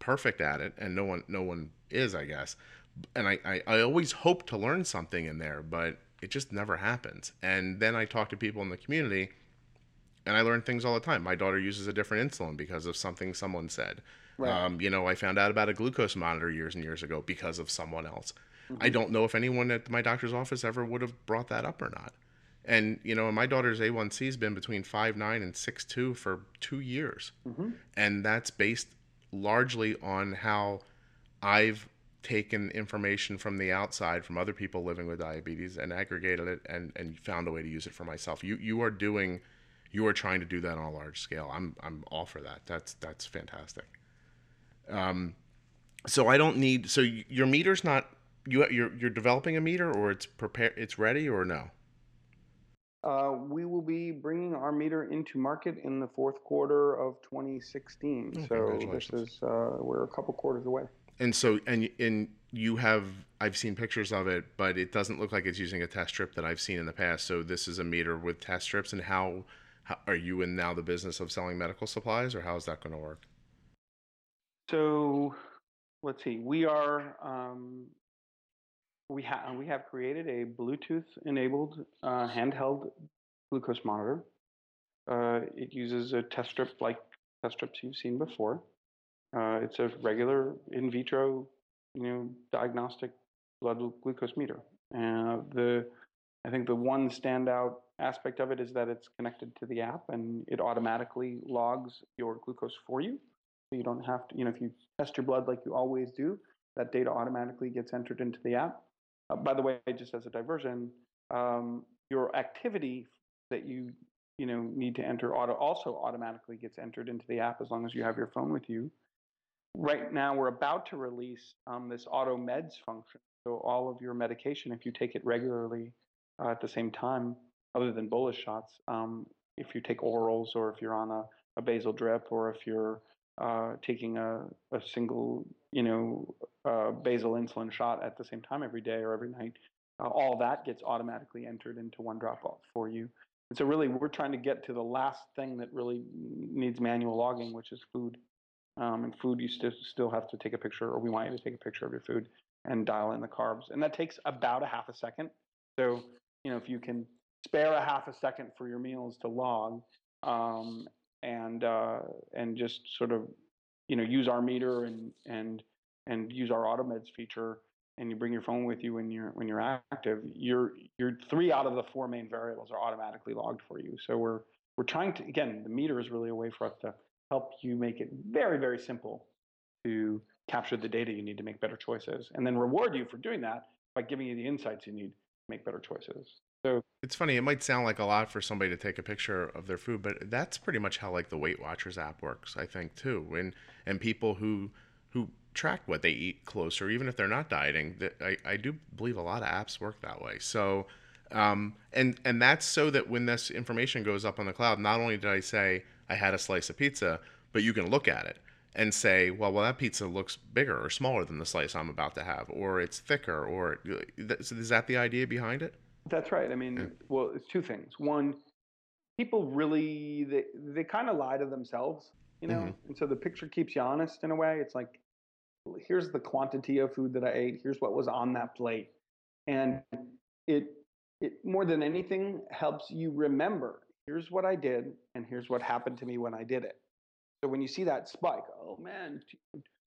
[SPEAKER 1] perfect at it, and no one, no one is, I guess. And I, I, I always hope to learn something in there, but it just never happens. And then I talk to people in the community, and I learn things all the time. My daughter uses a different insulin because of something someone said.
[SPEAKER 2] Right.
[SPEAKER 1] Um, you know, I found out about a glucose monitor years and years ago because of someone else.
[SPEAKER 2] Mm-hmm.
[SPEAKER 1] I don't know if anyone at my doctor's office ever would have brought that up or not. And you know, my daughter's A1C has been between five nine and six two for two years,
[SPEAKER 2] Mhm.
[SPEAKER 1] and that's based largely on how I've taken information from the outside from other people living with diabetes and aggregated it and and found a way to use it for myself. You you are doing, you are trying to do that on a large scale. I'm I'm all for that. That's that's fantastic. Um, so I don't need. So your meter's not. You you're you're developing a meter or it's prepared it's ready or no?
[SPEAKER 2] Uh, we will be bringing our meter into market in the fourth quarter of 2016.
[SPEAKER 1] Oh,
[SPEAKER 2] so this is uh, we're a couple quarters away.
[SPEAKER 1] And so and and you have I've seen pictures of it, but it doesn't look like it's using a test strip that I've seen in the past. So this is a meter with test strips. And how, how are you in now the business of selling medical supplies, or how is that going to work?
[SPEAKER 2] So let's see. We are um, we have we have created a Bluetooth enabled uh, handheld glucose monitor. Uh, it uses a test strip like test strips you've seen before. Uh, it's a regular in vitro, you know, diagnostic blood glucose meter. Uh, the I think the one standout aspect of it is that it's connected to the app and it automatically logs your glucose for you. So you don't have to, you know, if you test your blood like you always do, that data automatically gets entered into the app. Uh, by the way, just as a diversion, um, your activity that you you know need to enter auto also automatically gets entered into the app as long as you have your phone with you. Right now, we're about to release um, this auto meds function. So all of your medication, if you take it regularly uh, at the same time, other than bolus shots, um, if you take orals or if you're on a, a basal drip or if you're uh, taking a, a single, you know, uh, basal insulin shot at the same time every day or every night, uh, all that gets automatically entered into one drop off for you. And so really, we're trying to get to the last thing that really needs manual logging, which is food. Um, and food, you still still have to take a picture, or we want you to take a picture of your food and dial in the carbs, and that takes about a half a second. So you know if you can spare a half a second for your meals to log, um, and uh, and just sort of you know use our meter and and and use our automeds feature and you bring your phone with you when you're when you're active, your your three out of the four main variables are automatically logged for you. So we're we're trying to again, the meter is really a way for us to help you make it very very simple to capture the data you need to make better choices, and then reward you for doing that by giving you the insights you need to make better choices. So
[SPEAKER 1] it's funny. It might sound like a lot for somebody to take a picture of their food, but that's pretty much how like the Weight Watchers app works, I think too. And and people who who track what they eat closer, even if they're not dieting. I, I do believe a lot of apps work that way. So, um, and and that's so that when this information goes up on the cloud, not only did I say I had a slice of pizza, but you can look at it and say, well, well, that pizza looks bigger or smaller than the slice I'm about to have, or it's thicker, or is that the idea behind it?
[SPEAKER 2] That's right. I mean, well, it's two things. One, people really they they kind of lie to themselves, you know, mm-hmm. and so the picture keeps you honest in a way. It's like here's the quantity of food that I ate, here's what was on that plate. And it it more than anything helps you remember, here's what I did and here's what happened to me when I did it. So when you see that spike, oh man,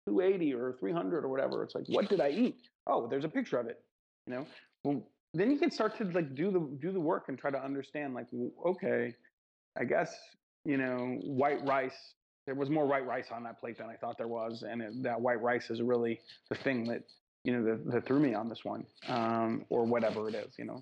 [SPEAKER 2] 280 or 300 or whatever, it's like what did I eat? Oh, there's a picture of it. You know, well, then you can start to like do the do the work and try to understand like okay, I guess you know white rice there was more white rice on that plate than I thought there was, and it, that white rice is really the thing that you know that, that threw me on this one, um, or whatever it is. You know,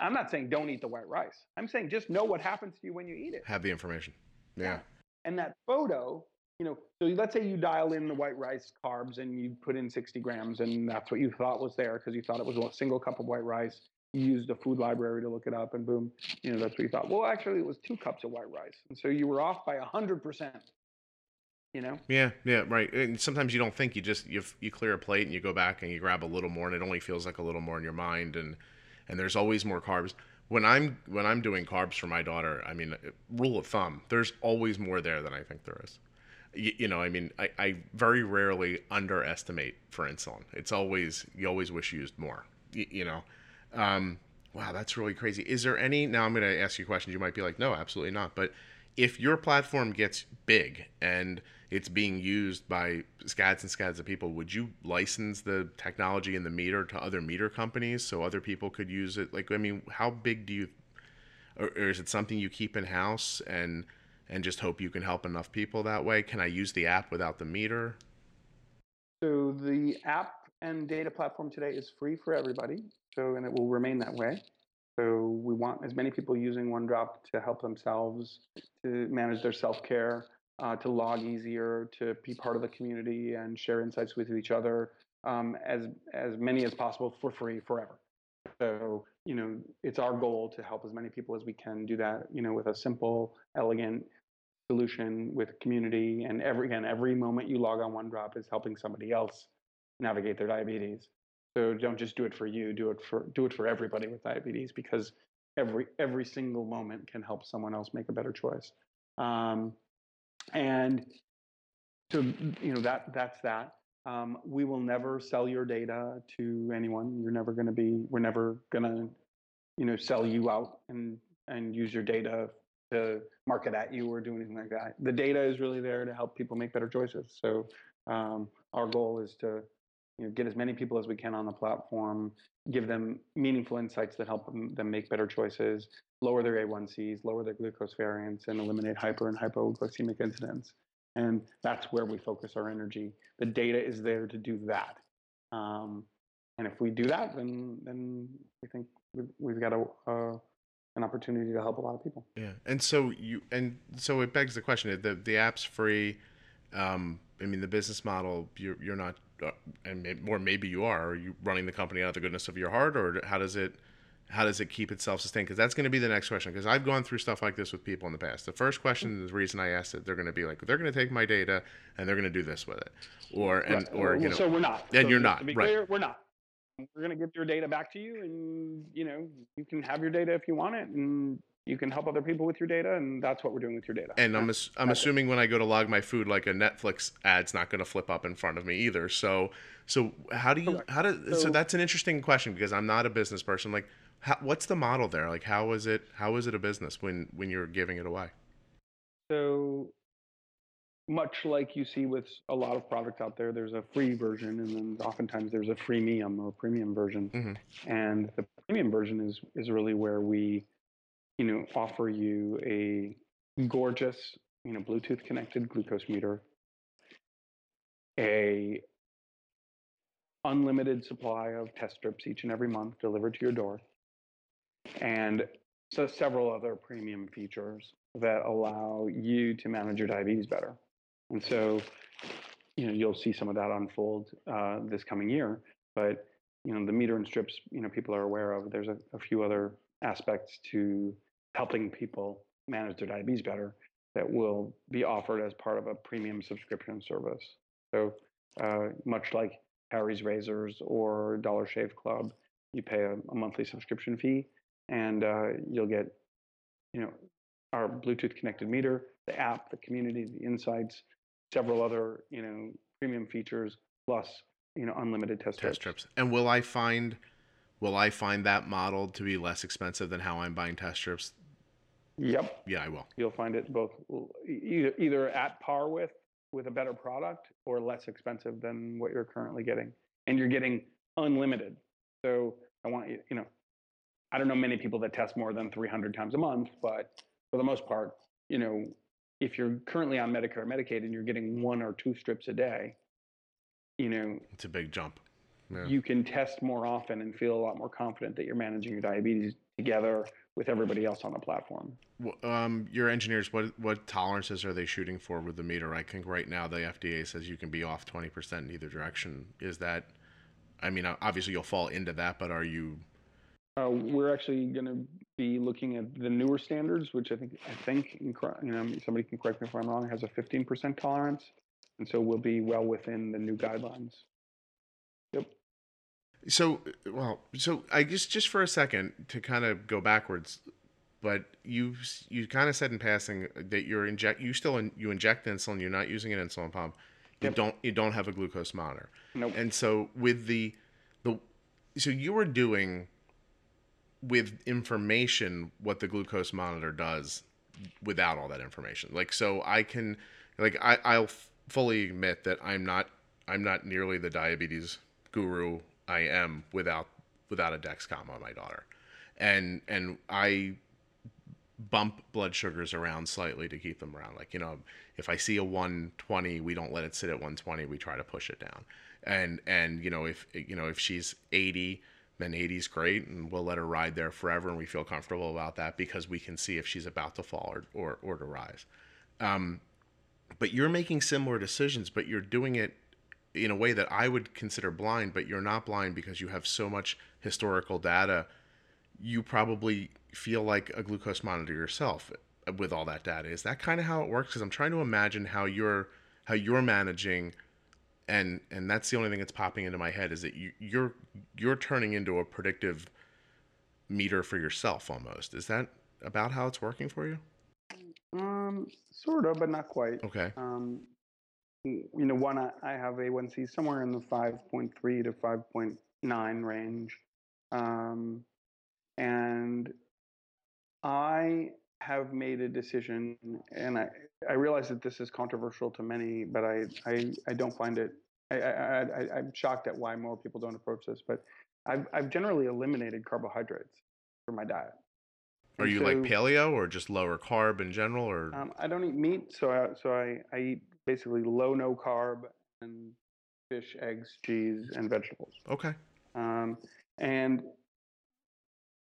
[SPEAKER 2] I'm not saying don't eat the white rice. I'm saying just know what happens to you when you eat it.
[SPEAKER 1] Have the information. Yeah. yeah.
[SPEAKER 2] And that photo, you know, so let's say you dial in the white rice carbs and you put in 60 grams, and that's what you thought was there because you thought it was a single cup of white rice. Used a food library to look it up, and boom, you know, that's what you thought. Well, actually, it was two cups of white rice, and so you were off by a hundred percent you know?
[SPEAKER 1] Yeah yeah right and sometimes you don't think you just you you clear a plate and you go back and you grab a little more and it only feels like a little more in your mind and and there's always more carbs. When i'm when i'm doing carbs for my daughter i mean uh, rule of thumb there's always more there than i think there is. You, you know i mean I, I very rarely underestimate for insulin. It's always you always wish you used more you, you know um, wow that's really crazy is there any now i'm going to ask you questions you might be like no absolutely not but if your platform gets big and it's being used by scads and scads of people, would you license the technology and the meter to other meter companies so other people could use it? Like, I mean, how big do you, or, or is it something you keep in house and and just hope you can help enough people that way? Can I use the app without the meter?
[SPEAKER 2] So the app and data platform today is free for everybody. So and it will remain that way. So we want as many people using OneDrop to help themselves, to manage their self-care, uh, to log easier, to be part of the community and share insights with each other, um, as as many as possible for free forever. So you know, it's our goal to help as many people as we can do that. You know, with a simple, elegant solution with community, and every again, every moment you log on OneDrop is helping somebody else navigate their diabetes. So don't just do it for you. Do it for do it for everybody with diabetes because every every single moment can help someone else make a better choice. Um, and so you know that that's that. Um, we will never sell your data to anyone. You're never going to be. We're never going to, you know, sell you out and and use your data to market at you or do anything like that. The data is really there to help people make better choices. So um, our goal is to you know, get as many people as we can on the platform, give them meaningful insights that help them, make better choices, lower their A1Cs, lower their glucose variance, and eliminate hyper and hypoglycemic incidents. And that's where we focus our energy. The data is there to do that. Um, and if we do that, then then we think we've, we've got a, an opportunity to help a lot of people.
[SPEAKER 1] Yeah, and so you and so it begs the question: the the app's free. Um, I mean, the business model you're you're not Uh, and or maybe you are. Are you running the company out of the goodness of your heart, or how does it? How does it keep itself sustained? Because that's going to be the next question. Because I've gone through stuff like this with people in the past. The first question, the reason I asked it, they're going to be like, they're going to take my data and they're going to do this with it, or and right. or you know.
[SPEAKER 2] So we're not.
[SPEAKER 1] And
[SPEAKER 2] so
[SPEAKER 1] you're not.
[SPEAKER 2] To be
[SPEAKER 1] right.
[SPEAKER 2] clear, we're not. We're going to give your data back to you, and you know you can have your data if you want it, and you can help other people with your data, and that's what we're doing with your data.
[SPEAKER 1] And I'm ass- I'm
[SPEAKER 2] That's it.
[SPEAKER 1] assuming when I go to log my food, like a Netflix ad's not going to flip up in front of me either. So so how do you
[SPEAKER 2] Correct.
[SPEAKER 1] how do so,
[SPEAKER 2] So-
[SPEAKER 1] that's an interesting question because I'm not a business person. Like, how, what's the model there? Like, how is it how is it a business when when you're giving it away?
[SPEAKER 2] So much like you see with a lot of products out there, there's a free version, and then oftentimes there's a freemium or premium version.
[SPEAKER 1] Mhm.
[SPEAKER 2] And the premium version is is really where we, you know, offer you a gorgeous, you know, Bluetooth connected glucose meter, a unlimited supply of test strips each and every month delivered to your door, and so several other premium features that allow you to manage your diabetes better. And so, you know, you'll see some of that unfold uh, this coming year. But you know, the meter and strips, you know, people are aware of. There's a, a few other aspects to helping people manage their diabetes better that will be offered as part of a premium subscription service. So, uh, much like Harry's Razors or Dollar Shave Club, you pay a, a monthly subscription fee, and uh, you'll get, you know, our Bluetooth connected meter, the app, the community, the insights, several other, you know, premium features, plus, you know, unlimited test,
[SPEAKER 1] Test
[SPEAKER 2] strips.
[SPEAKER 1] strips. And will I find will I find that model to be less expensive than how I'm buying test strips?
[SPEAKER 2] Yep,
[SPEAKER 1] Yeah, I will.
[SPEAKER 2] you'll find it both either either at par with with a better product or less expensive than what you're currently getting, and you're getting unlimited. So I want you, you know, I don't know many people that test more than 300 times a month, but for the most part, you know, if you're currently on Medicare or Medicaid and you're getting one or two strips a day, you know,
[SPEAKER 1] It's a big jump. Yeah.
[SPEAKER 2] you can test more often and feel a lot more confident that you're managing your diabetes together with everybody else on the platform.
[SPEAKER 1] Um, your engineers, what what tolerances are they shooting for with the meter? I think right now the FDA says you can be off twenty percent in either direction. Is that? I mean, obviously you'll fall into that, but are you?
[SPEAKER 2] Uh, we're actually going to be looking at the newer standards, which I think I think you know somebody can correct me if I'm wrong has a 15% tolerance, and so we'll be well within the new guidelines.
[SPEAKER 1] So well, so I guess just for a second to kind of go backwards, but you you kind of said in passing that you're inject you still in, you inject insulin. You're not using an insulin pump. You
[SPEAKER 2] Yep.
[SPEAKER 1] don't you don't have a glucose monitor.
[SPEAKER 2] Nope.
[SPEAKER 1] And so with the the so you were doing with information what the glucose monitor does without all that information. Like so I can like I I'll fully admit that I'm not I'm not nearly the diabetes guru I am without without a Dexcom on my daughter. And and I bump blood sugars around slightly to keep them around. Like, you know, if I see a 120, we don't let it sit at 120, we try to push it down. And and you know, if you know, if she's 80, then 80 is great and we'll let her ride there forever and we feel comfortable about that because we can see if she's about to fall or or, or to rise. Um, but you're making similar decisions, but you're doing it in a way that I would consider blind, but you're not blind because you have so much historical data. You probably feel like a glucose monitor yourself with all that data. Is that kind of how it works? Because I'm trying to imagine how you're how you're managing, and and that's the only thing that's popping into my head is that you, you're you're turning into a predictive meter for yourself almost. Is that about how it's working for you?
[SPEAKER 2] Um, sort of, but not quite.
[SPEAKER 1] Okay.
[SPEAKER 2] Um, you know, one, I, have A1C somewhere in the 5.3 to 5.9 range. Um, and I have made a decision, and I, I realize that this is controversial to many, but I, I, I don't find it, I, I, I, I'm shocked at why more people don't approach this, but I've, I've generally eliminated carbohydrates from my diet.
[SPEAKER 1] Are
[SPEAKER 2] And
[SPEAKER 1] you like paleo or just lower carb in general, or
[SPEAKER 2] um, I don't eat meat, so I, so I, I eat basically low no carb and fish, eggs, cheese, and vegetables.
[SPEAKER 1] okay?
[SPEAKER 2] Um, and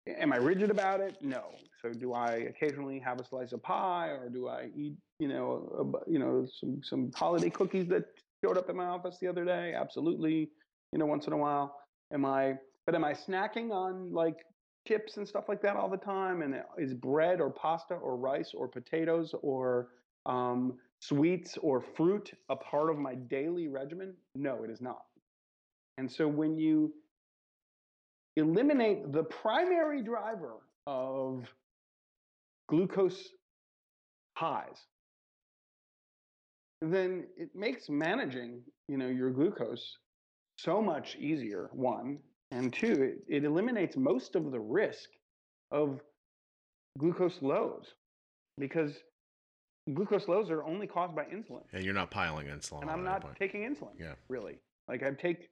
[SPEAKER 2] am I rigid about it? No. So do I occasionally have a slice of pie, or do I eat, you know, a, you know, some some holiday cookies that showed up in my office the other day? Absolutely. You know, once in a while. Am I? But am I snacking on like chips and stuff like that all the time? And is bread or pasta or rice or potatoes or um, sweets or fruit a part of my daily regimen? No, it is not. And so when you eliminate the primary driver of glucose highs, then it makes managing, you know, your glucose so much easier. One and two, it, it eliminates most of the risk of glucose lows because glucose lows are only caused by insulin.
[SPEAKER 1] And you're not piling insulin.
[SPEAKER 2] And I'm not
[SPEAKER 1] point.
[SPEAKER 2] taking insulin.
[SPEAKER 1] Yeah.
[SPEAKER 2] Really. Like I take,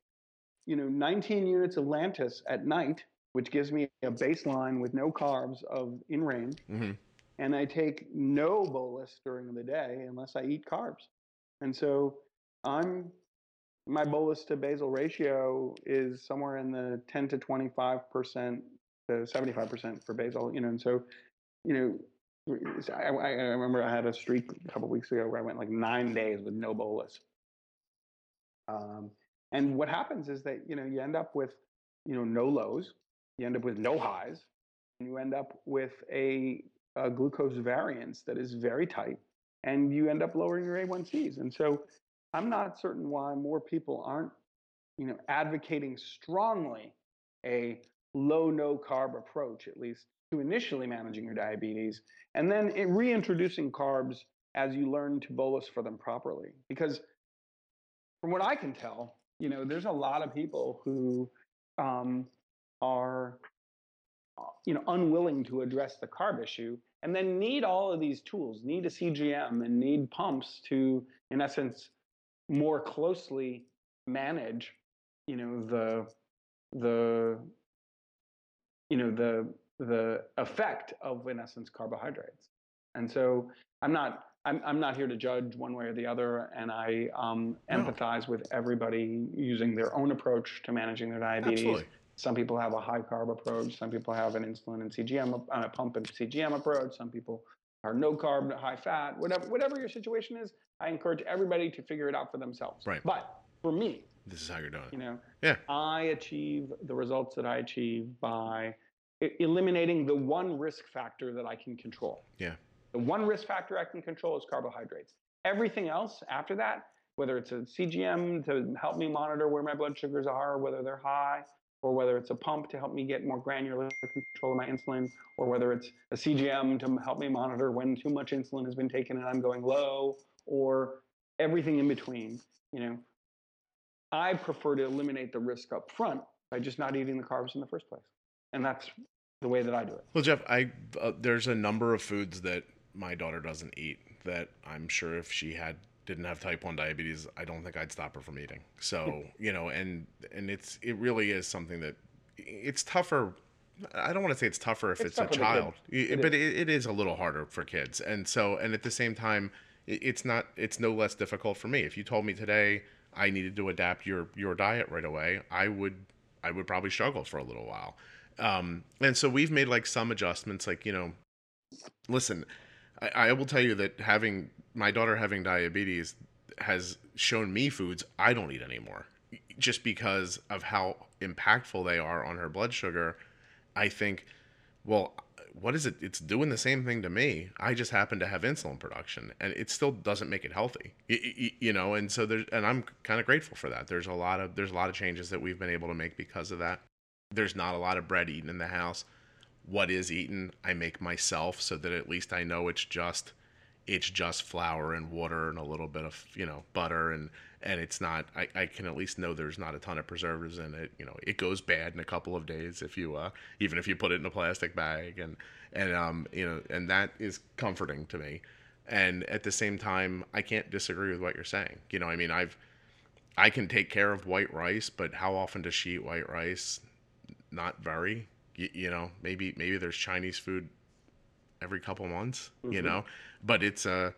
[SPEAKER 2] you know, 19 units of Lantus at night, which gives me a baseline with no carbs of in range.
[SPEAKER 1] Mhm.
[SPEAKER 2] And I take no bolus during the day unless I eat carbs. And so I'm my bolus to basal ratio is somewhere in the 10 to 25 percent to 75 percent for basal. You know, and so you know, I, I remember I had a streak a couple weeks ago where I went like nine days with no bolus. Um, and what happens is that you know you end up with you know no lows, you end up with no highs, and you end up with a, a glucose variance that is very tight, and you end up lowering your A1Cs. And so I'm not certain why more people aren't you know advocating strongly a low no carb approach at least to initially managing your diabetes and then reintroducing carbs as you learn to bolus for them properly. Because from what i can tell you know there's a lot of people who um, are you know unwilling to address the carb issue and then need all of these tools need a cgm and need pumps to in essence more closely manage you know the the you know the the effect of in essence carbohydrates and so i'm not i'm, I'm not here to judge one way or the other and i um,
[SPEAKER 1] No.
[SPEAKER 2] empathize with everybody using their own approach to managing their diabetes
[SPEAKER 1] Absolutely.
[SPEAKER 2] some people have a high carb approach some people have an insulin and cgm uh, pump and cgm approach some people are no carb high fat whatever whatever your situation is i encourage everybody to figure it out for themselves
[SPEAKER 1] Right.
[SPEAKER 2] but for me
[SPEAKER 1] This is how you're doing
[SPEAKER 2] you know
[SPEAKER 1] Yeah.
[SPEAKER 2] i achieve the results that i achieve by eliminating the one risk factor that i can control
[SPEAKER 1] Yeah.
[SPEAKER 2] the one risk factor i can control is carbohydrates everything else after that whether it's a cgm to help me monitor where my blood sugars are whether they're high or whether it's a pump to help me get more granular control of my insulin or whether it's a cgm to help me monitor when too much insulin has been taken and i'm going low or everything in between you know I prefer to eliminate the risk up front by just not eating the carbs in the first place. And that's the way that I do it.
[SPEAKER 1] Well, Jeff, I uh, there's a number of foods that my daughter doesn't eat that I'm sure if she had didn't have type 1 diabetes, I don't think I'd stop her from eating. So, you know, and and it's it really is something that it's tougher I don't want to say it's tougher if
[SPEAKER 2] It's
[SPEAKER 1] it's, a
[SPEAKER 2] tougher
[SPEAKER 1] child.
[SPEAKER 2] It
[SPEAKER 1] but it, it is a little harder for kids. And so, and at the same time, it- it's not, it's no less difficult for me. If you told me today I needed to adapt your your diet right away, I would, I would probably struggle for a little while. Um, and so we've made like some adjustments, like you know, listen, I, I will tell you that having my daughter having diabetes has shown me foods I don't eat anymore, just because of how impactful they are on her blood sugar. I think, well, what is it? It's doing the same thing to me. I just happen to have insulin production, and it still doesn't make it healthy. Y- y- y- You know, and so there's, and I'm kind of grateful for that. There's a lot of there's a lot of changes that we've been able to make because of that. There's not a lot of bread eaten in the house. What is eaten, I make myself, so that at least I know it's just it's just flour and water and a little bit of you know butter and and it's not I, I can at least know there's not a ton of preservatives in it. You know it goes bad in a couple of days if you uh even if you put it in a plastic bag and and um you know and that is comforting to me. And at the same time i can't disagree with what you're saying. You know i mean i've i can take care of white rice but how often does she eat white rice not very. You, you know maybe maybe there's chinese food every couple months you
[SPEAKER 2] Mhm.
[SPEAKER 1] know but it's uh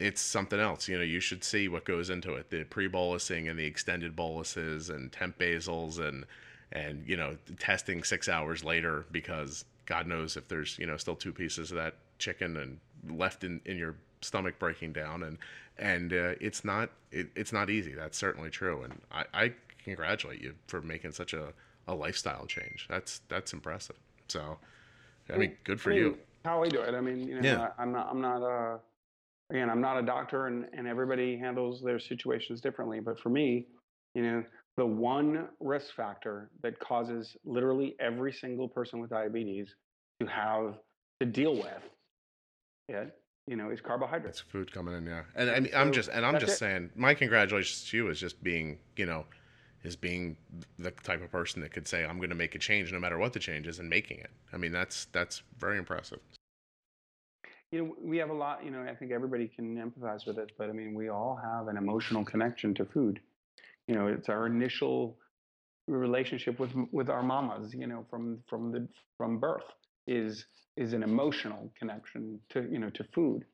[SPEAKER 1] it's something else. You know you should see what goes into it. The pre-bolusing and the extended boluses and temp basals and and you know testing six hours later because god knows if there's you know still two pieces of that chicken and left in in your stomach breaking down. And and uh, it's not it, it's not easy. That's certainly true. And i i congratulate you for making such a a lifestyle change that's that's impressive so i mean good for
[SPEAKER 2] I mean,
[SPEAKER 1] you
[SPEAKER 2] How I do it. I mean, you know,
[SPEAKER 1] Yeah.
[SPEAKER 2] I'm not. I'm not. Uh, again, I'm not a doctor, and and everybody handles their situations differently. But for me, you know, the one risk factor that causes literally every single person with diabetes to have to deal with it, you know, is carbohydrates.
[SPEAKER 1] It's food coming in, yeah. And, I
[SPEAKER 2] And
[SPEAKER 1] mean, I'm just and I'm just
[SPEAKER 2] it.
[SPEAKER 1] saying, my congratulations to you is just being, you know, is being the type of person that could say, I'm going to make a change no matter what the change is, and making it. I mean, that's that's very impressive.
[SPEAKER 2] You know, we have a lot, you know, I think everybody can empathize with it, but I mean, we all have an emotional connection to food. You know, it's our initial relationship with with our mamas, you know, from from the from birth is is an emotional connection to, you know, to food.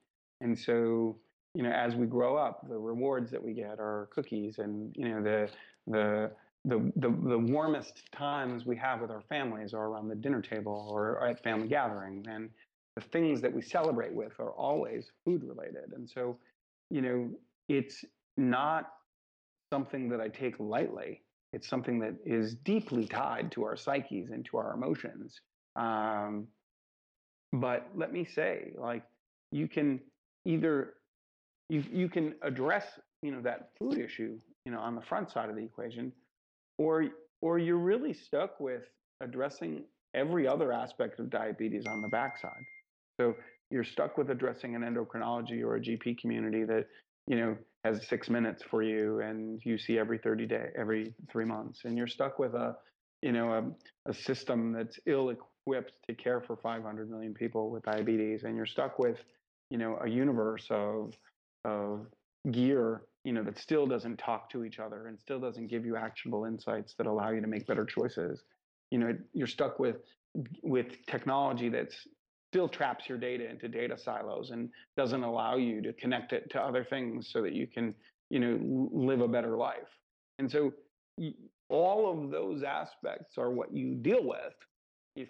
[SPEAKER 2] And so, you know, as we grow up, the rewards that we get are cookies and, you know, the the the, the, the warmest times we have with our families are around the dinner table or at family gatherings. And the things that we celebrate with are always food related. And so, you know, it's not something that I take lightly. It's something that is deeply tied to our psyches and to our emotions. Um, but let me say, like, you can either you you can address you know that food issue you know on the front side of the equation, or or you're really stuck with addressing every other aspect of diabetes on the backside. So you're stuck with addressing an endocrinology or a GP community that you know has six minutes for you and you see every 30 day every three months and you're stuck with a you know a, a system that's ill equipped to care for 500 million people with diabetes and you're stuck with you know a universe of of gear you know that still doesn't talk to each other and still doesn't give you actionable insights that allow you to make better choices. You know you're stuck with with technology that's still traps your data into data silos and doesn't allow you to connect it to other things so that you can you know live a better life. And so all of those aspects are what you deal with if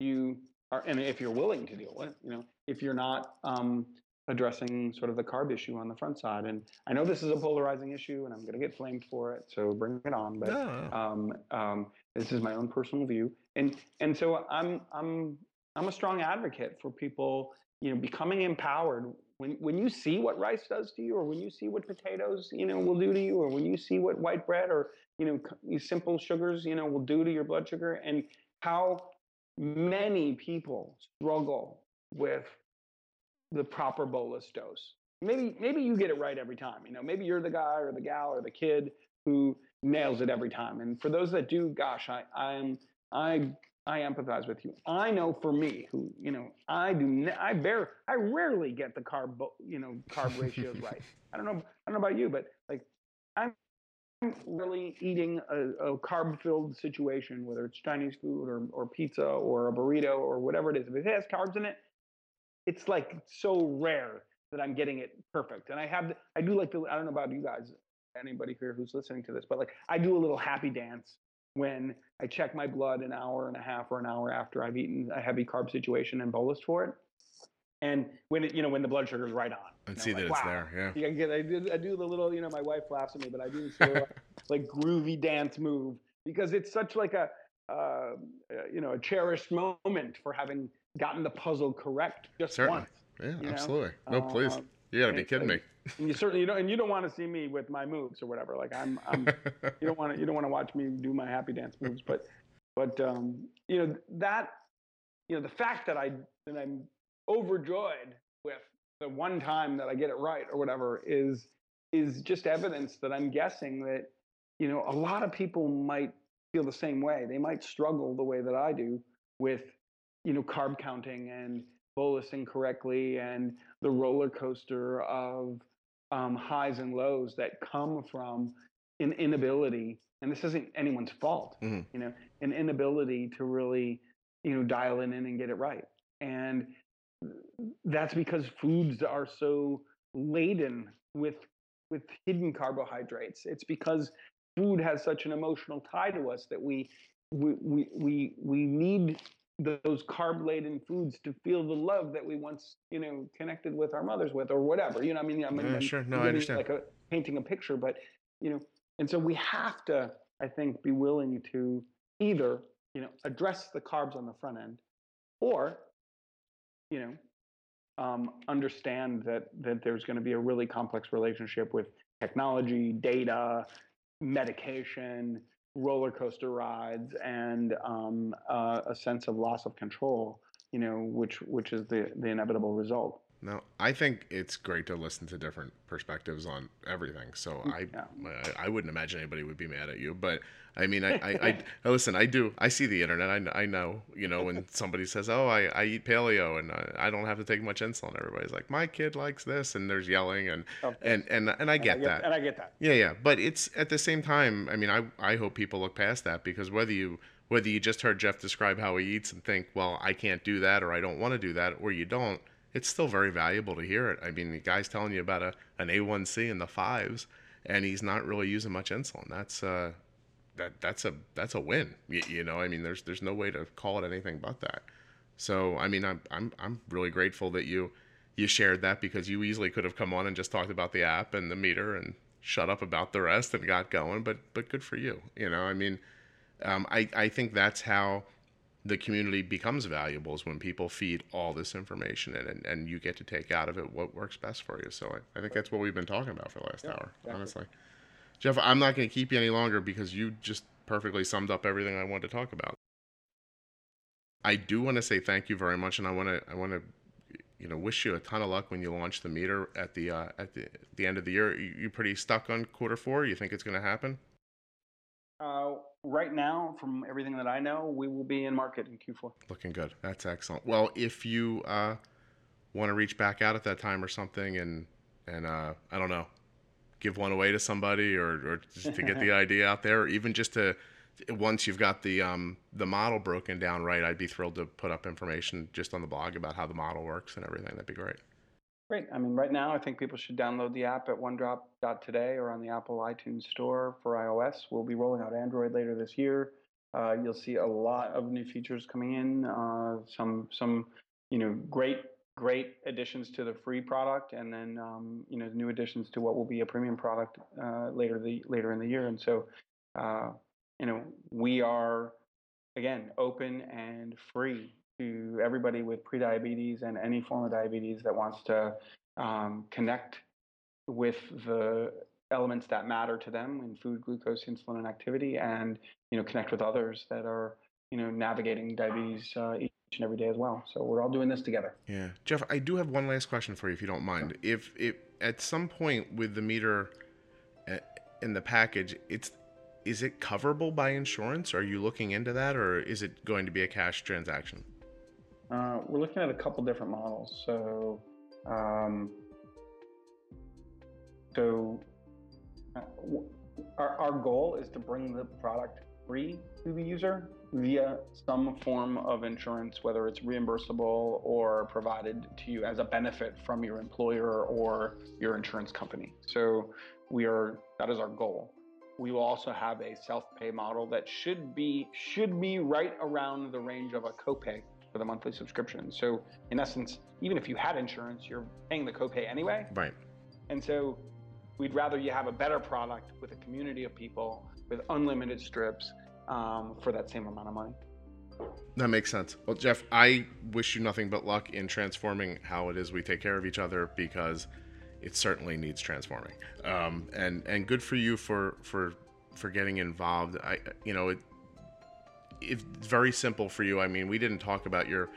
[SPEAKER 2] you are and if you're willing to deal with you know if you're not um, addressing sort of the carb issue on the front side. And i know this is a polarizing issue and i'm going to get flamed for it so bring it on. But
[SPEAKER 1] No,
[SPEAKER 2] um, um, this is my own personal view, and and so I'm I'm I'm a strong advocate for people, you know, becoming empowered. When when you see what rice does to you, or when you see what potatoes, you know, will do to you, or when you see what white bread or you know simple sugars, you know, will do to your blood sugar, and how many people struggle with the proper bolus dose. Maybe maybe you get it right every time. You know, maybe you're the guy or the gal or the kid who nails it every time. And for those that do, gosh, I I'm I I empathize with you. I know for me, who you know, I do ne- I bear I rarely get the carb you know carb ratios right. I don't know I don't know about you, but like I'm really eating a, a carb-filled situation, whether it's Chinese food or or pizza or a burrito or whatever it is. If it has carbs in it, it's like so rare that I'm getting it perfect. And I have, I do like to, I don't know about you guys, anybody here who's listening to this, but like I do a little happy dance when I check my blood an hour and a half or an hour after I've eaten a heavy carb situation and bolus for it. And when it, you know, when the blood sugar is right on.
[SPEAKER 1] and
[SPEAKER 2] you
[SPEAKER 1] see
[SPEAKER 2] know,
[SPEAKER 1] that
[SPEAKER 2] like,
[SPEAKER 1] it's
[SPEAKER 2] wow.
[SPEAKER 1] there. Yeah.
[SPEAKER 2] Yeah, I, I, do, I do the little, you know, my wife laughs at me, but I do this little like groovy dance move because it's such like a, uh, uh, you know, a cherished moment for having gotten the puzzle correct just
[SPEAKER 1] Certainly.
[SPEAKER 2] once.
[SPEAKER 1] Yeah,
[SPEAKER 2] you know?
[SPEAKER 1] absolutely. No, please.
[SPEAKER 2] Um,
[SPEAKER 1] You gotta be kidding
[SPEAKER 2] like, And you certainly you don't, and you don't want to see me with my moves or whatever. Like I'm, I'm you don't want to, you don't want to watch me do my happy dance moves. But, but um, you know that, you know, the fact that I that I'm overjoyed with the one time that I get it right or whatever is is just evidence that I'm guessing that you know a lot of people might feel the same way. They might struggle the way that I do with you know carb counting and bolusing correctly and the roller coaster of um, highs and lows that come from an inability. And this isn't anyone's fault,
[SPEAKER 1] Mhm.
[SPEAKER 2] you know, an inability to really you know dial it in and get it right. And that's because foods are so laden with with hidden carbohydrates. It's because food has such an emotional tie to us that we we we we, we need those carb laden foods to feel the love that we once you know connected with our mothers with or whatever you know i mean i'm,
[SPEAKER 1] Yeah,
[SPEAKER 2] I'm
[SPEAKER 1] sure. No, I understand.
[SPEAKER 2] like a painting a picture but you know and so we have to i think be willing to either you know address the carbs on the front end or you know um, understand that that there's going to be a really complex relationship with technology data medication roller coaster rides and um, uh, a sense of loss of control you know which which is the the inevitable result
[SPEAKER 1] No, I think it's great to listen to different perspectives on everything. So mm, I,
[SPEAKER 2] Yeah.
[SPEAKER 1] I, I wouldn't imagine anybody would be mad at you. But I mean, I, I, I listen. I do. I see the internet. I, I know. You know, when somebody says, "Oh, I, I eat paleo and I, I don't have to take much insulin," everybody's like, "My kid likes this," and there's yelling and
[SPEAKER 2] Of
[SPEAKER 1] and and and I get that.
[SPEAKER 2] And I get that.
[SPEAKER 1] Yeah, yeah, but it's at the same time. I mean, I I hope people look past that because whether you whether you just heard Jeff describe how he eats and think, well, I can't do that or I don't want to do that, or you don't, it's still very valuable to hear it. I mean, the guy's telling you about a an A1C in the fives, and he's not really using much insulin. That's uh, that that's a that's a win. You, you know, I mean, there's there's no way to call it anything but that. So, I mean, I'm I'm I'm really grateful that you you shared that because you easily could have come on and just talked about the app and the meter and shut up about the rest and got going. But but good for you. You know, I mean, um, I I think that's how the community becomes valuable is when people feed all this information in and, and you get to take out of it what works best for you. So I, I think that's what we've been talking about for the last
[SPEAKER 2] Yeah,
[SPEAKER 1] hour,
[SPEAKER 2] exactly.
[SPEAKER 1] honestly. Jeff, I'm not going to keep you any longer because you just perfectly summed up everything I wanted to talk about. I do want to say thank you very much, and I want to I want to you know wish you a ton of luck when you launch the meter at the uh, at the the end of the year. You, you pretty stuck on quarter four? You think it's going to happen?
[SPEAKER 2] Uh, right now, from everything that I know, we will be in market in Q4.
[SPEAKER 1] Looking good. That's excellent. Well, if you uh, want to reach back out at that time or something, and and uh, I don't know, give one away to somebody, or, or just to get the idea out there, or even just to once you've got the um, the model broken down right, I'd be thrilled to put up information just on the blog about how the model works and everything. That'd be great.
[SPEAKER 2] Great. I mean, right now, I think people should download the app at OneDrop.today or on the Apple iTunes Store for iOS. We'll be rolling out Android later this year. Uh, you'll see a lot of new features coming in. Uh, some some you know great great additions to the free product, and then um, you know new additions to what will be a premium product uh, later the later in the year. And so uh, you know we are again open and free to everybody with prediabetes and any form of diabetes that wants to um, connect with the elements that matter to them in food, glucose, insulin, and activity, and you know connect with others that are you know navigating diabetes uh, each and every day as well. So we're all doing this together.
[SPEAKER 1] Yeah, Jeff, I do have one last question for you, if you don't mind. If if at some point with the meter uh, in the package, it's is it coverable by insurance? Are you looking into that, or is it going to be a cash transaction?
[SPEAKER 2] Uh, we're looking at a couple different models. So, um, so uh, our, our goal is to bring the product free to the user via some form of insurance, whether it's reimbursable or provided to you as a benefit from your employer or your insurance company. So we are that is our goal. We will also have a self-pay model that should be should be right around the range of a copay for the monthly subscription. So in essence, even if you had insurance, you're paying the copay anyway.
[SPEAKER 1] Right.
[SPEAKER 2] And so we'd rather you have a better product with a community of people with unlimited strips um, for that same amount of money.
[SPEAKER 1] That makes sense. Well, Jeff, I wish you nothing but luck in transforming how it is we take care of each other because it certainly needs transforming. Um, and and good for you for for for getting involved. I you know it it's very simple for you. I mean, we didn't talk about your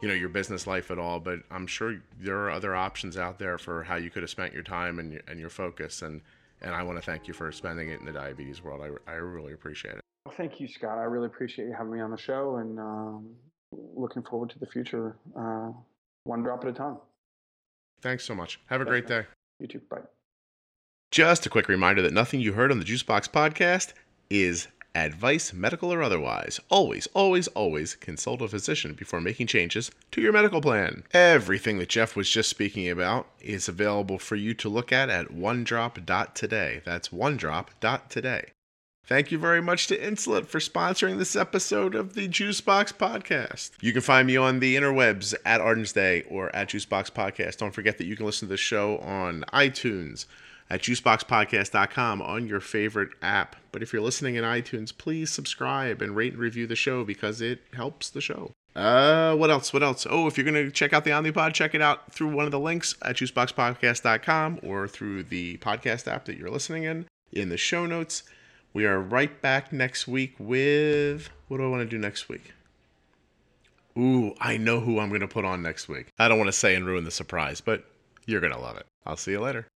[SPEAKER 1] you know your business life at all, but I'm sure there are other options out there for how you could have spent your time and your, and your focus. And and I want to thank you for spending it in the diabetes world. I, I really appreciate it.
[SPEAKER 2] Well, thank you, Scott. I really appreciate you having me on the show and um, looking forward to the future, uh, one drop at a time.
[SPEAKER 1] Thanks so much. Have a great day.
[SPEAKER 2] You too. Bye.
[SPEAKER 1] Just a quick reminder that nothing you heard on the Juicebox podcast is advice, medical or otherwise. Always, always, always consult a physician before making changes to your medical plan. Everything that Jeff was just speaking about is available for you to look at at onedrop.today. That's onedrop.today. Thank you very much to Insulet for sponsoring this episode of the Juicebox Podcast. You can find me on the interwebs at Arden's Day or at Juicebox Podcast. Don't forget that you can listen to the show on iTunes, at juiceboxpodcast.com on your favorite app. But if you're listening in iTunes, please subscribe and rate and review the show because it helps the show. Uh, what else? What else? Oh, if you're going to check out the Omnipod, check it out through one of the links at juiceboxpodcast.com or through the podcast app that you're listening in in the show notes. We are right back next week with what do I want to do next week? Ooh, I know who I'm going to put on next week. I don't want to say and ruin the surprise, but you're going to love it. I'll see you later.